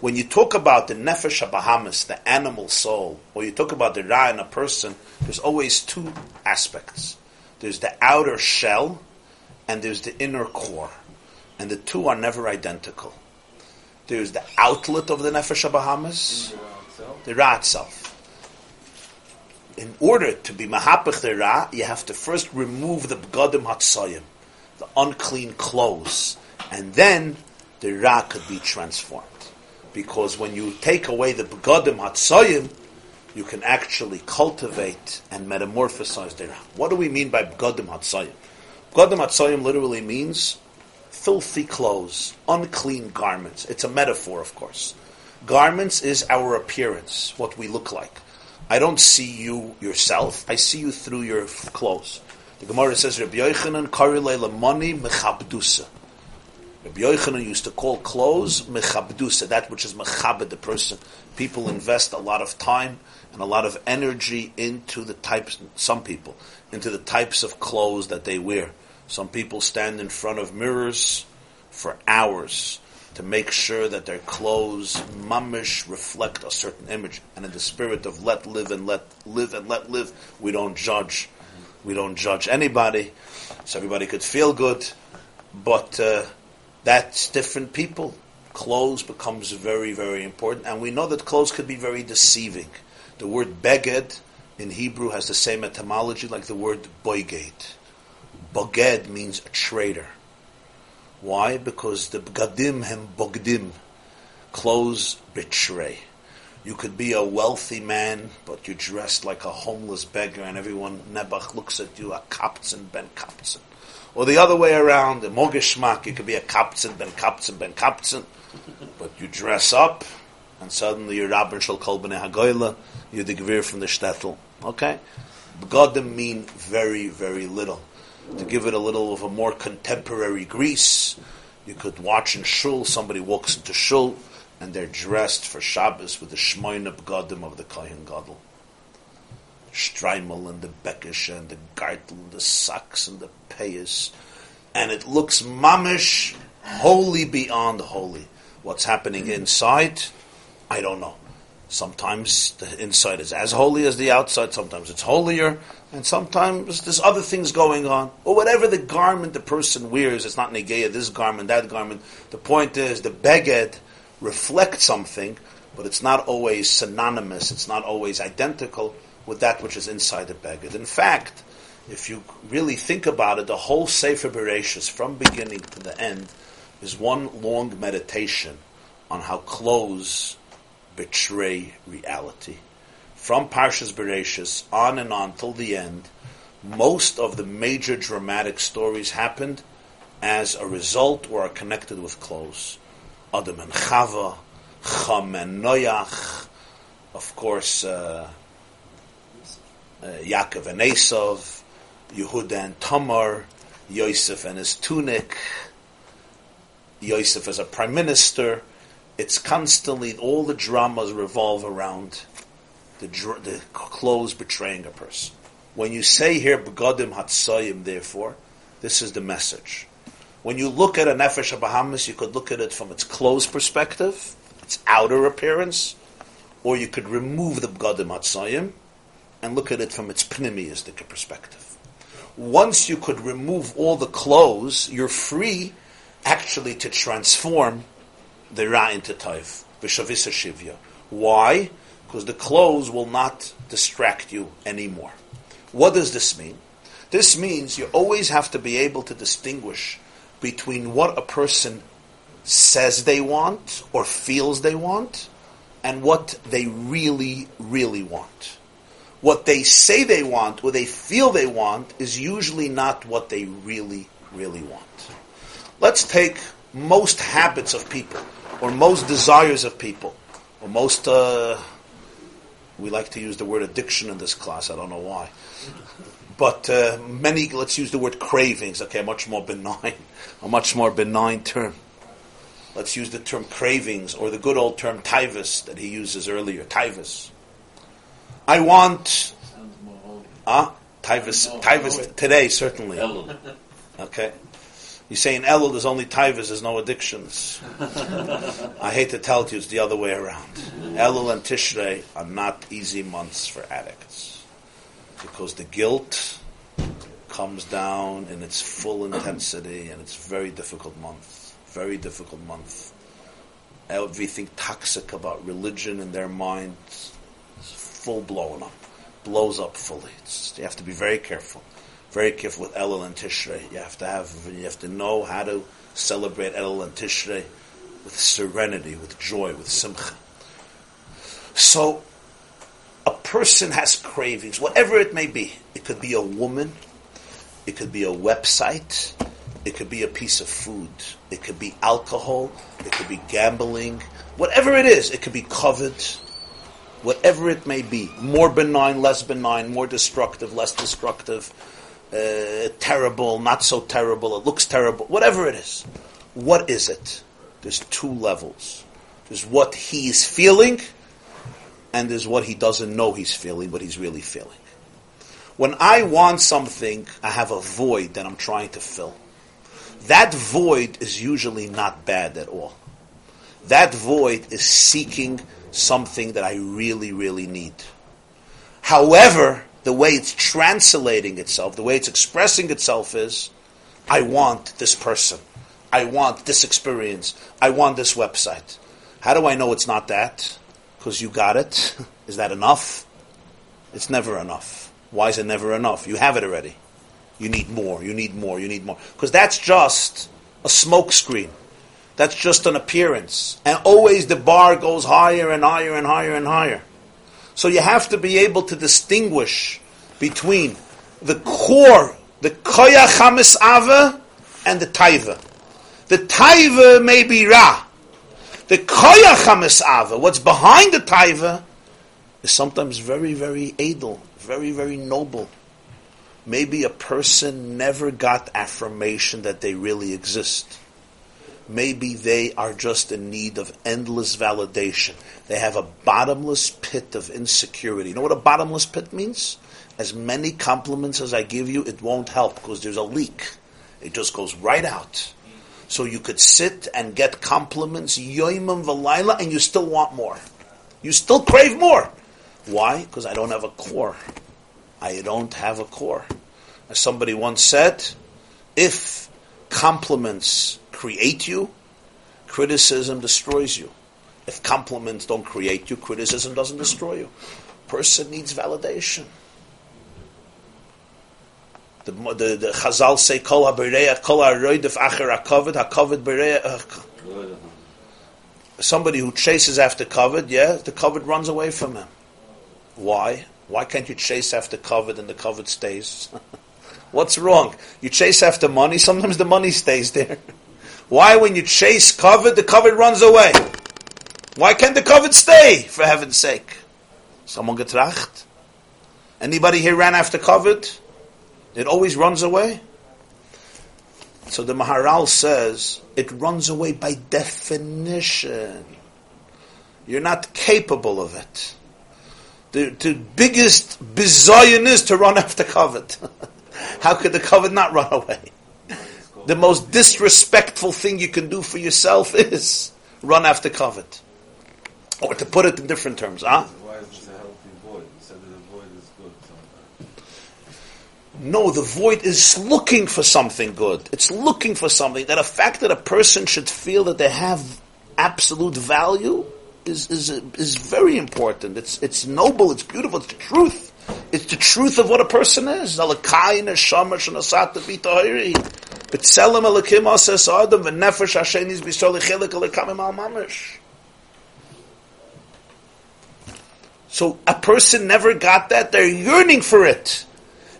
When you talk about the Nefesh HaBahamas, the animal soul, or you talk about the Ra in a person, there's always two aspects. There's the outer shell, and there's the inner core. And the two are never identical. There's the outlet of the Nefesh HaBahamas, the Ra itself in order to be mahapach the ra, you have to first remove the b'gadim hatzayim. the unclean clothes, and then the ra could be transformed. Because when you take away the begodim hatsoyim, you can actually cultivate and metamorphosize the ra. What do we mean by begodim hatsoyim? Begodim hatsoyim literally means filthy clothes, unclean garments. It's a metaphor, of course. Garments is our appearance, what we look like. I don't see you yourself. I see you through your clothes. The Gemara says, Rabbi Yochanan karile lamani mechabdusa. Rabbi Yochanan used to call clothes mechabdusa, that which is mechabed, the person. People invest a lot of time and a lot of energy into the types, some people, into the types of clothes that they wear. Some people stand in front of mirrors for hours to make sure that their clothes mamish reflect a certain image. And in the spirit of let live and let live and let live, we don't judge. We don't judge anybody, so everybody could feel good. But uh, that's different people. Clothes becomes very, very important, and we know that clothes could be very deceiving. The word beged in Hebrew has the same etymology like the word boiged. Boged means a traitor. Why? Because the bgadim hem bogdim, clothes betray. You could be a wealthy man, but you're dressed like a homeless beggar, and everyone Nebuch looks at you a kaptzen ben kaptzen. Or the other way around, a mogeshmak, you could be a kaptzen ben kaptzen ben kaptzen, but you dress up, and suddenly you're Rabban Shal Kol B'nei Hagoyla, you're the Gvir from the Shtetl. Okay? Begodim mean very, very little to give it a little of a more contemporary Greece. You could watch in shul, somebody walks into shul, and they're dressed for Shabbos with the Shmoyna B'gadim of the Kohen Gadol. Streimel and the Bekish and the Gartel and the socks and the payas. And it looks mamish, holy beyond holy. What's happening inside, I don't know. Sometimes the inside is as holy as the outside, sometimes it's holier, and sometimes there's other things going on. Or whatever the garment the person wears, it's not negeya, this garment, that garment. The point is, the beged reflects something, but it's not always synonymous, it's not always identical with that which is inside the beged. In fact, if you really think about it, the whole Sefer Bereshis, from beginning to the end, is one long meditation on how clothes betray reality. From Parshas Bereshis on and on till the end, most of the major dramatic stories happened as a result or are connected with clothes. Adam and Chava, Cham and Noach, of course, uh, uh, Yaakov and Esav, Yehuda and Tamar, Yosef and his tunic, Yosef as a prime minister, it's constantly all the dramas revolve around the, the clothes betraying a person. When you say here begodim hatsayim, therefore, this is the message. When you look at a nefesh Bahamas, you could look at it from its clothes perspective, its outer appearance, or you could remove the begodim hatsayim and look at it from its pneumistic perspective. Once you could remove all the clothes, you're free actually to transform the ra into taif, v'shavisa shivya. Why? Because the clothes will not distract you anymore. What does this mean? This means you always have to be able to distinguish between what a person says they want or feels they want and what they really, really want. What they say they want or they feel they want is usually not what they really, really want. Let's take most habits of people or most desires of people, or most, uh, we like to use the word addiction in this class, I don't know why. But uh, many, let's use the word cravings, okay, a much more benign, a much more benign term. Let's use the term cravings, or the good old term tivus that he uses earlier, tivus. I want, ah, uh, tivus, tivus today, certainly. Okay. You say in Elul there's only taivas, there's no addictions. I hate to tell you, it's the other way around. Elul and Tishrei are not easy months for addicts because the guilt comes down in its full intensity, and it's very difficult month. Very difficult month. Everything toxic about religion in their mind is full blown up, blows up fully. It's, you have to be very careful very careful with Elul and Tishrei. You have to have, you have to know how to celebrate Elul and Tishrei with serenity, with joy, with simcha. So, a person has cravings, whatever it may be. It could be a woman, it could be a website, it could be a piece of food, it could be alcohol, it could be gambling, whatever it is, it could be covered, whatever it may be, more benign, less benign, more destructive, less destructive, uh, terrible, not so terrible, it looks terrible, whatever it is. What is it? There's two levels. There's what he is feeling, and there's what he doesn't know he's feeling, but he's really feeling. When I want something, I have a void that I'm trying to fill. That void is usually not bad at all. That void is seeking something that I really, really need. However, the way it's translating itself, the way it's expressing itself is, I want this person. I want this experience. I want this website. How do I know it's not that? Because you got it. *laughs* Is that enough? It's never enough. Why is it never enough? You have it already. You need more. You need more. You need more. Because that's just a smokescreen. That's just an appearance. And always the bar goes higher and higher and higher and higher. So you have to be able to distinguish between the core, the koyach ava, and the taiva. The taiva may be ra. The koyach ava, what's behind the taiva, is sometimes very, very edel, very, very noble. Maybe a person never got affirmation that they really exist maybe they are just in need of endless validation. They have a bottomless pit of insecurity. You know what a bottomless pit means? As many compliments as I give you, it won't help because there's a leak. It just goes right out. So you could sit and get compliments, yoimim v'layla, and you still want more. You still crave more. Why? Because I don't have a core. I don't have a core. As somebody once said, if compliments create you, criticism destroys you. If compliments don't create you, criticism doesn't destroy you. Person needs validation. The, the, the Chazal say, Kol kol acher. Somebody who chases after kavod, yeah, the kavod runs away from him. Why? Why can't you chase after kavod and the kavod stays? *laughs* What's wrong? You chase after money, sometimes the money stays there. *laughs* Why, when you chase kavod, the kavod runs away? Why can't the kavod stay, for heaven's sake? Someone getracht? Anybody here ran after kavod? It always runs away? So the Maharal says, it runs away by definition. You're not capable of it. The, the biggest bizayon is to run after kavod. *laughs* How could the kavod not run away? The most disrespectful thing you can do for yourself *laughs* is run after kavod. Or to put it in different terms, huh? Why is this a healthy void? You said that the void is good. No, the void is looking for something good. It's looking for something. That a fact that a person should feel that they have absolute value is, is, is very important. It's, it's noble, it's beautiful, it's the truth. It's the truth of what a person is. So a person never got that. They're yearning for it.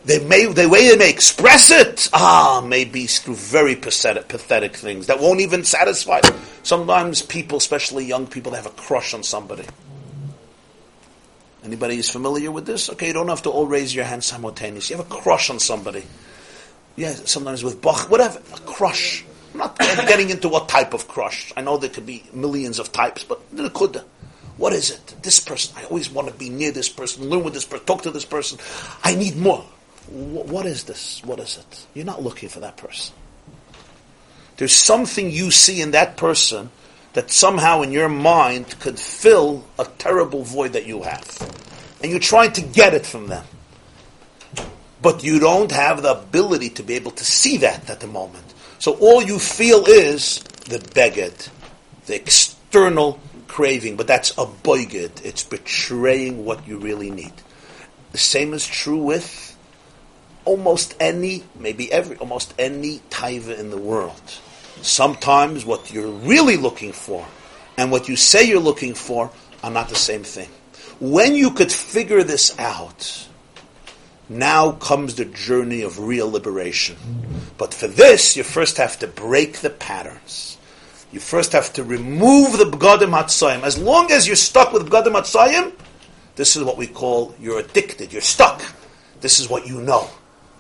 They may, the way they may express it, ah, maybe through very pathetic, pathetic things that won't even satisfy. Sometimes people, especially young people, they have a crush on somebody. Anybody is familiar with this? Okay, you don't have to all raise your hand simultaneously. You have a crush on somebody yeah, sometimes with Bach, whatever, a crush. I'm not *coughs* getting into what type of crush. I know there could be millions of types, but could. What is it? This person. I always want to be near this person, learn with this person, talk to this person. I need more. what is this? What is it? You're not looking for that person. There's something you see in that person that somehow in your mind could fill a terrible void that you have. And you're trying to get it from them. But you don't have the ability to be able to see that at the moment. So all you feel is the beged, the external craving, but that's a boiged. It's betraying what you really need. The same is true with almost any, maybe every, almost any taiva in the world. Sometimes what you're really looking for and what you say you're looking for are not the same thing. When you could figure this out, now comes the journey of real liberation. But for this, you first have to break the patterns. You first have to remove the B'gadim Hatzayim. As long as you're stuck with B'gadim Hatzayim, this is what we call you're addicted, you're stuck. This is what you know.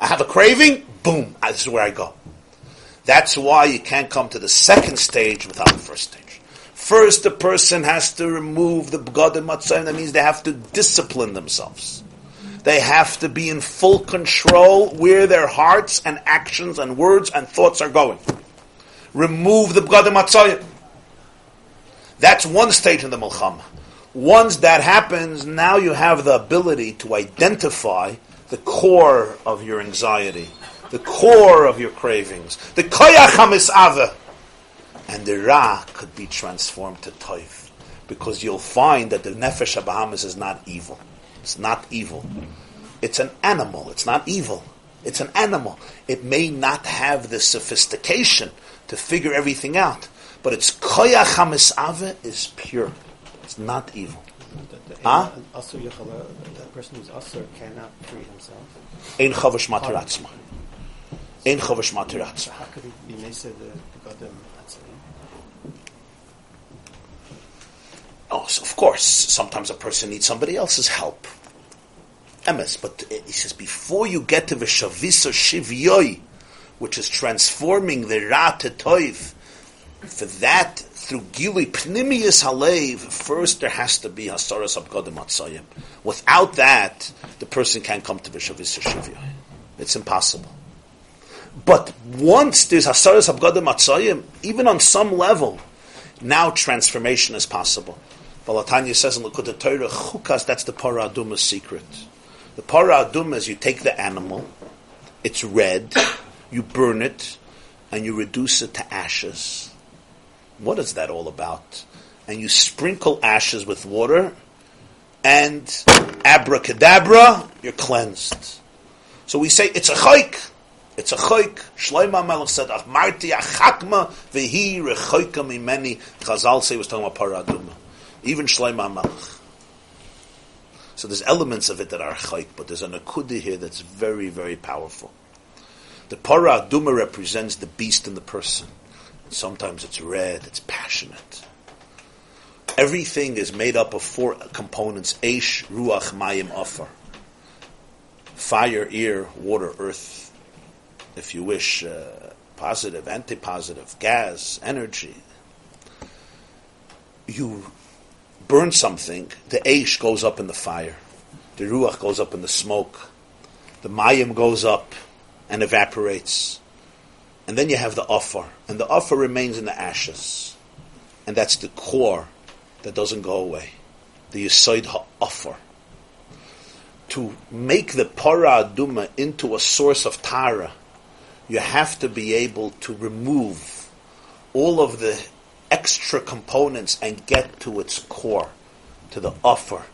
I have a craving, boom, this is where I go. That's why you can't come to the second stage without the first stage. First, the person has to remove the B'gadim Hatzayim. That means they have to discipline themselves. They have to be in full control where their hearts and actions and words and thoughts are going. Remove the B'gadim Hatzayim. That's one stage in the Mulchama. Once that happens, now you have the ability to identify the core of your anxiety, the core of your cravings, the koyach hamisava, and the ra could be transformed to toif, because you'll find that the nefesh abahamis is not evil. It's not evil. It's an animal. It's not evil. It's an animal. It may not have the sophistication to figure everything out, but its koyach hamisava is pure. It's not evil. Huh? Also, the person who's also cannot free himself. Ein chavash matiratzma. Ein matiratzma. How could he be mesa the Godim? Oh, so of course, sometimes a person needs somebody else's help. Emes, but he says before you get to the shavisa shivyoi, which is transforming the ra to toiv, for that through gili pnimius halev, first there has to be hasaras abgadim atzayim. Without that, the person can't come to the shavisa shivyoi. It's impossible. But once there's hasaras abgadim atzayim, even on some level, now transformation is possible. Balatanya says in Likkutei Torah, chukas, that's the para aduma secret. The para aduma is you take the animal, it's red, you burn it, and you reduce it to ashes. What is that all about? And you sprinkle ashes with water, and abracadabra, you're cleansed. So we say it's a chayk. It's a chayk. Shloima Melech said, "Achmarti achakma v'hi rechoika mimeni." Chazal say was talking about para aduma. Even Shloima Melech. So there's elements of it that are chayk, but there's an akudi here that's very, very powerful. The para aduma represents the beast in the person. Sometimes it's red, it's passionate. Everything is made up of four components: Aish, Ruach, Mayim, Afar. Fire, air, water, earth. If you wish, uh, positive, anti-positive, gas, energy. You burn something, the Aish goes up in the fire. The Ruach goes up in the smoke. The Mayim goes up and evaporates. And then you have the offer, and the offer remains in the ashes. And that's the core that doesn't go away. The Yisoid offer. To make the para aduma into a source of tara, you have to be able to remove all of the extra components and get to its core, to the offer.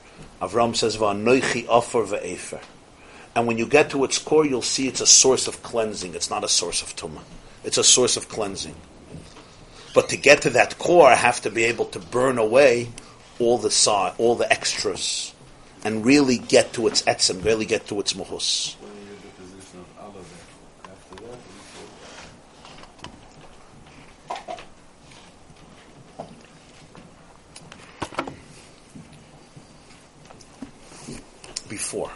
Avram says, "Va'anoichi offer ve'efer." And when you get to its core, you'll see it's a source of cleansing. It's not a source of tumah. It's a source of cleansing. But to get to that core, I have to be able to burn away all the side, all the extras, and really get to its etzem, really get to its muhus. When you're in the position of Aleph, after that, Before.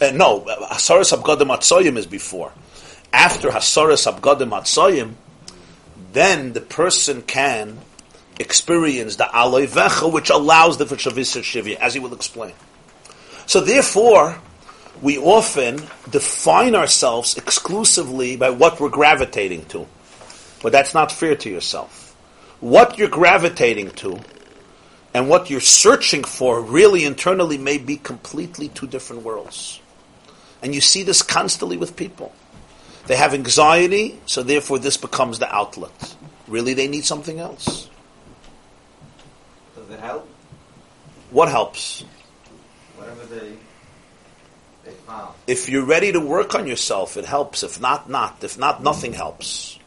Uh, no, Hasaras Abgadim Atzoyim is before. After Hasaras Abgadim Atzoyim, then the person can experience the Aloy Vecha, which allows the Vishavisa Shivya, as he will explain. So therefore, we often define ourselves exclusively by what we're gravitating to. But that's not fair to yourself. What you're gravitating to and what you're searching for really internally may be completely two different worlds. And you see this constantly with people. They have anxiety, so therefore this becomes the outlet. Really, they need something else. Does it help? What helps? Whatever they they found. If you're ready to work on yourself, it helps. If not, not. If not, nothing helps.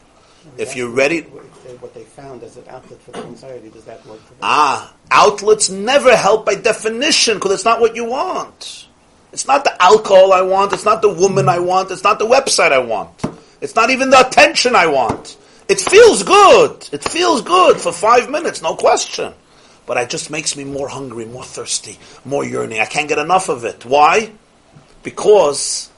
If you're ready, what they found as an outlet for their anxiety, does that work for them? ah, outlets never help by definition because it's not what you want. It's not the alcohol I want. It's not the woman I want. It's not the website I want. It's not even the attention I want. It feels good. It feels good for five minutes, no question. But it just makes me more hungry, more thirsty, more yearning. I can't get enough of it. Why? Because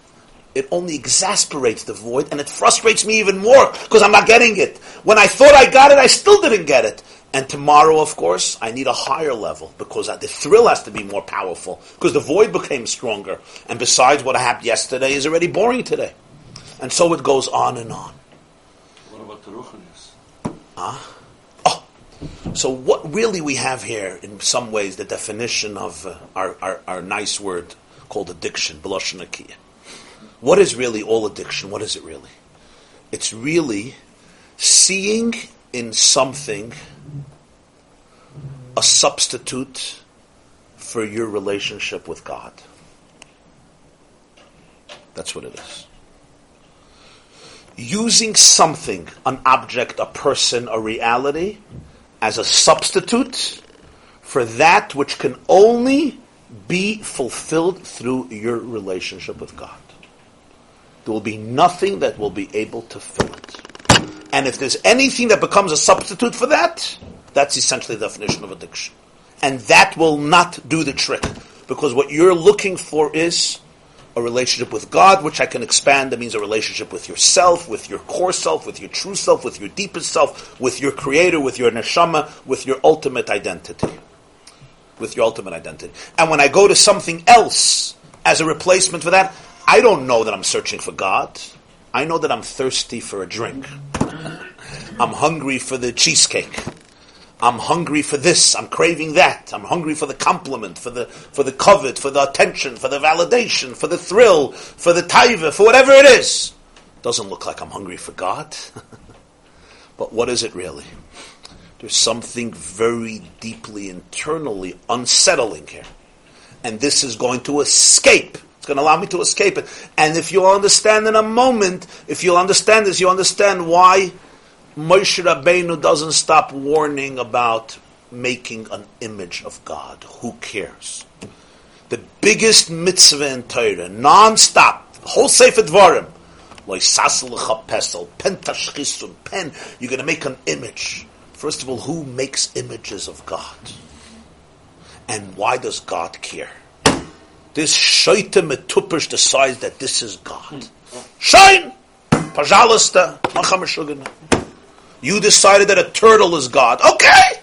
it only exasperates the void and it frustrates me even more because I'm not getting it. When I thought I got it, I still didn't get it. And tomorrow, of course, I need a higher level because the thrill has to be more powerful because the void became stronger. And besides, what happened yesterday is already boring today. And so it goes on and on. What about the ruchnis? Oh, so what really we have here, in some ways, the definition of uh, our, our, our nice word called addiction, b'lashon hakiyah. What is really all addiction? What is it really? It's really seeing in something a substitute for your relationship with God. That's what it is. Using something, an object, a person, a reality, as a substitute for that which can only be fulfilled through your relationship with God. There will be nothing that will be able to fill it. And if there's anything that becomes a substitute for that, that's essentially the definition of addiction. And that will not do the trick. Because what you're looking for is a relationship with God, which I can expand. That means a relationship with yourself, with your core self, with your true self, with your deepest self, with your creator, with your neshama, with your ultimate identity. With your ultimate identity. And when I go to something else as a replacement for that, I don't know that I'm searching for God. I know that I'm thirsty for a drink. I'm hungry for the cheesecake. I'm hungry for this. I'm craving that. I'm hungry for the compliment, for the for the kavod, for the attention, for the validation, for the thrill, for the taiva, for whatever it is. Doesn't look like I'm hungry for God. *laughs* but what is it really? There's something very deeply internally unsettling here. And this is going to escape. It's going to allow me to escape it. And if you'll understand in a moment, if you'll understand this, you understand why Moshe Rabbeinu doesn't stop warning about making an image of God. Who cares? The biggest mitzvah in Torah, non-stop, whole Sefer Dvarim, pen, you're going to make an image. First of all, who makes images of God? And why does God care? This shaita metupish decides that this is God. Shine! Pajalista. You decided that a turtle is God. Okay!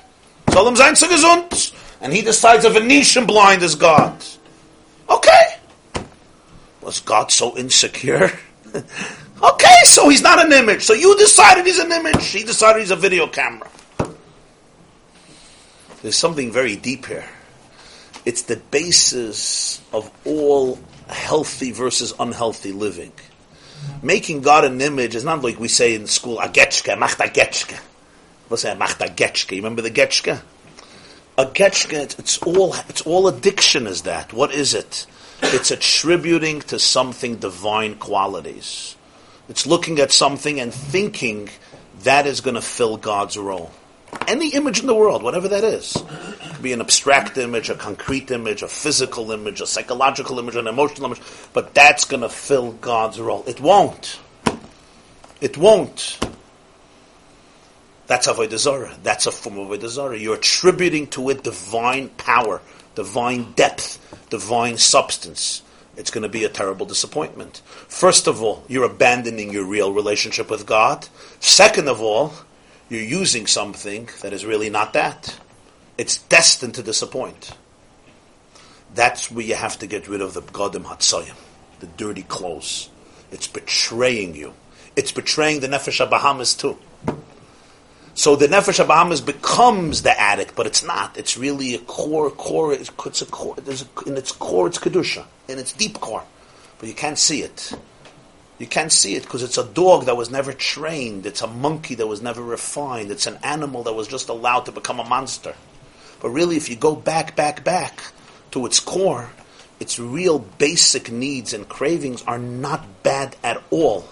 Gesund. And he decides a Venetian blind is God. Okay! Was God so insecure? *laughs* okay, so he's not an image. So you decided he's an image. He decided he's a video camera. There's something very deep here. It's the basis of all healthy versus unhealthy living. Making God an image is not like we say in school, a getchka, macht a getchka. What's that? Macht a getchka. You remember the getchka? A getchka, it's all, it's all addiction is that. What is it? It's attributing to something divine qualities. It's looking at something and thinking that is going to fill God's role. Any image in the world, whatever that is. It could be an abstract image, a concrete image, a physical image, a psychological image, an emotional image, but that's going to fill God's role. It won't. It won't. That's Avodah Zarah. That's a form of Avodah Zarah. You're attributing to it divine power, divine depth, divine substance. It's going to be a terrible disappointment. First of all, you're abandoning your real relationship with God. Second of all, you're using something that is really not that. It's destined to disappoint. That's where you have to get rid of the Godim Hatzayim, the dirty clothes. It's betraying you. It's betraying the Nefesh Bahamas too. So the Nefesh Bahamas becomes the addict, but it's not. It's really a core, core, it's a core, a, in its core it's Kedusha, in its deep core. But you can't see it. You can't see it because it's a dog that was never trained. It's a monkey that was never refined. It's an animal that was just allowed to become a monster. But really, if you go back, back, back to its core, its real basic needs and cravings are not bad at all.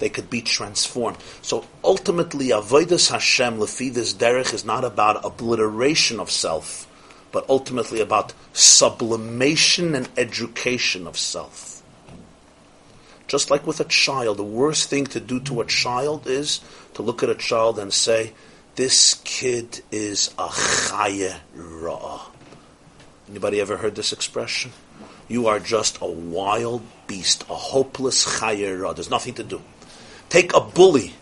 They could be transformed. So ultimately, avodas Hashem lefi this derech is not about obliteration of self, but ultimately about sublimation and education of self. Just like with a child, the worst thing to do to a child is to look at a child and say, "This kid is a chaya ra'ah." Anybody ever heard this expression? You are just a wild beast, a hopeless chayera. There's nothing to do. Take a bully.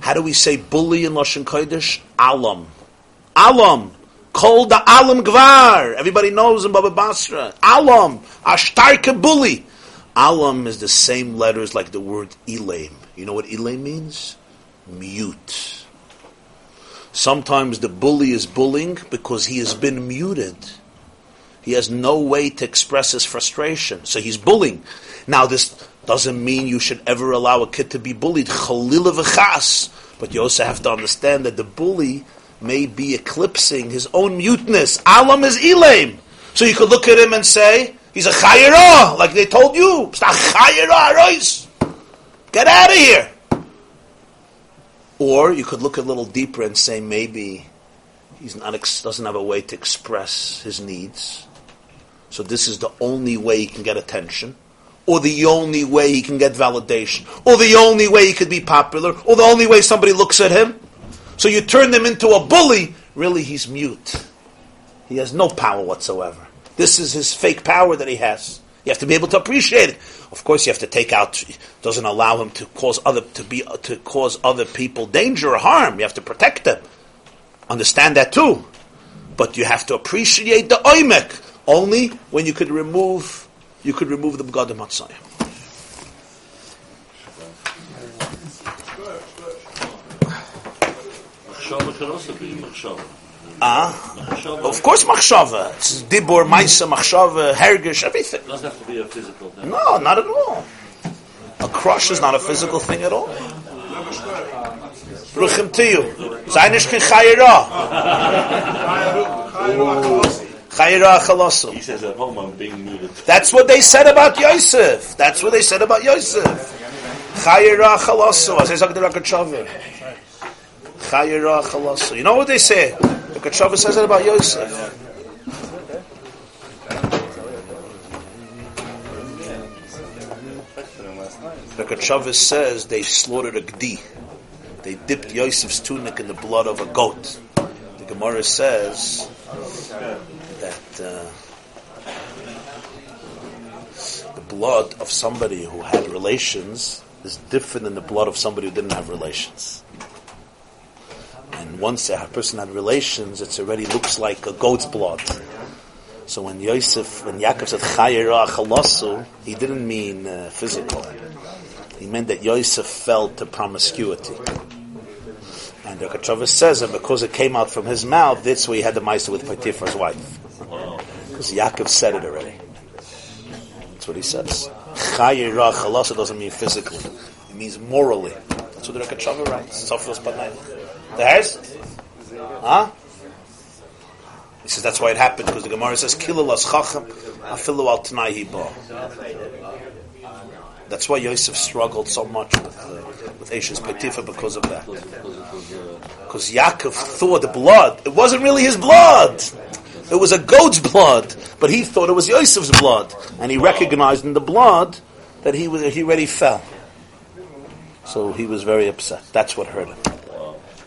How do we say bully in Lashon Kodesh? Alam. Alam. Kol the alam gvar. Everybody knows in Baba Basra. Alam. Ashtarke bully. Alam is the same letters like the word elaim. You know what elaim means? Mute. Sometimes the bully is bullying because he has been muted. He has no way to express his frustration, so he's bullying. Now, this doesn't mean you should ever allow a kid to be bullied. But you also have to understand that the bully may be eclipsing his own muteness. Alam is elaim. So you could look at him and say, he's a chayira, like they told you. Get out of here. Or you could look a little deeper and say maybe he's not ex- doesn't have a way to express his needs. So this is the only way he can get attention, or the only way he can get validation, or the only way he could be popular, or the only way somebody looks at him. So you turn them into a bully. Really, he's mute. He has no power whatsoever. This is his fake power that he has. You have to be able to appreciate it. Of course, you have to take out. Doesn't allow him to cause other to be to cause other people danger or harm. You have to protect them. Understand that too. But you have to appreciate the oimek only when you could remove you could remove the begadim matzayim. Machshava can also be. Ah, Machshava of course, machshava. It's dibur, maisa, machshava, hergish, everything. It doesn't have to be a physical thing. No, not at all. A crush is not a physical thing at all. Bruchim to you. Zainish kin chayira. *laughs* Chayira chalasu. He says at home I'm being muted. That's what they said about Yosef. That's what they said about Yosef. Chayira chalasu. As I said, You know what they say? The Rakachava says it about Yosef. The Rakachava says they slaughtered a gdi. They dipped Yosef's tunic in the blood of a goat. The Gemara says that uh, the blood of somebody who had relations is different than the blood of somebody who didn't have relations. And once a person had relations, it already looks like a goat's blood. So when Yosef, when Yaakov said Chayira Chalasu, he didn't mean uh, physical. He meant that Yosef fell to promiscuity. And the Kachavas says that because it came out from his mouth, that's why he had the Maisa with Potiphar's wife. Because Yaakov said it already. That's what he says. Chayira Chalasa doesn't mean physically. It means morally. That's what the Kachava writes. Sofros Panay. The hairs? Huh? He says that's why it happened, because the Gemara says, Kilalas Chacham, Afilu al Tanai Hiba. That's why Yosef struggled so much with, uh, with because of that. Because Yaakov thought the blood, it wasn't really his blood. It was a goat's blood, but he thought it was Yosef's blood, and he recognized in the blood that he was he already fell. So he was very upset. That's what hurt him.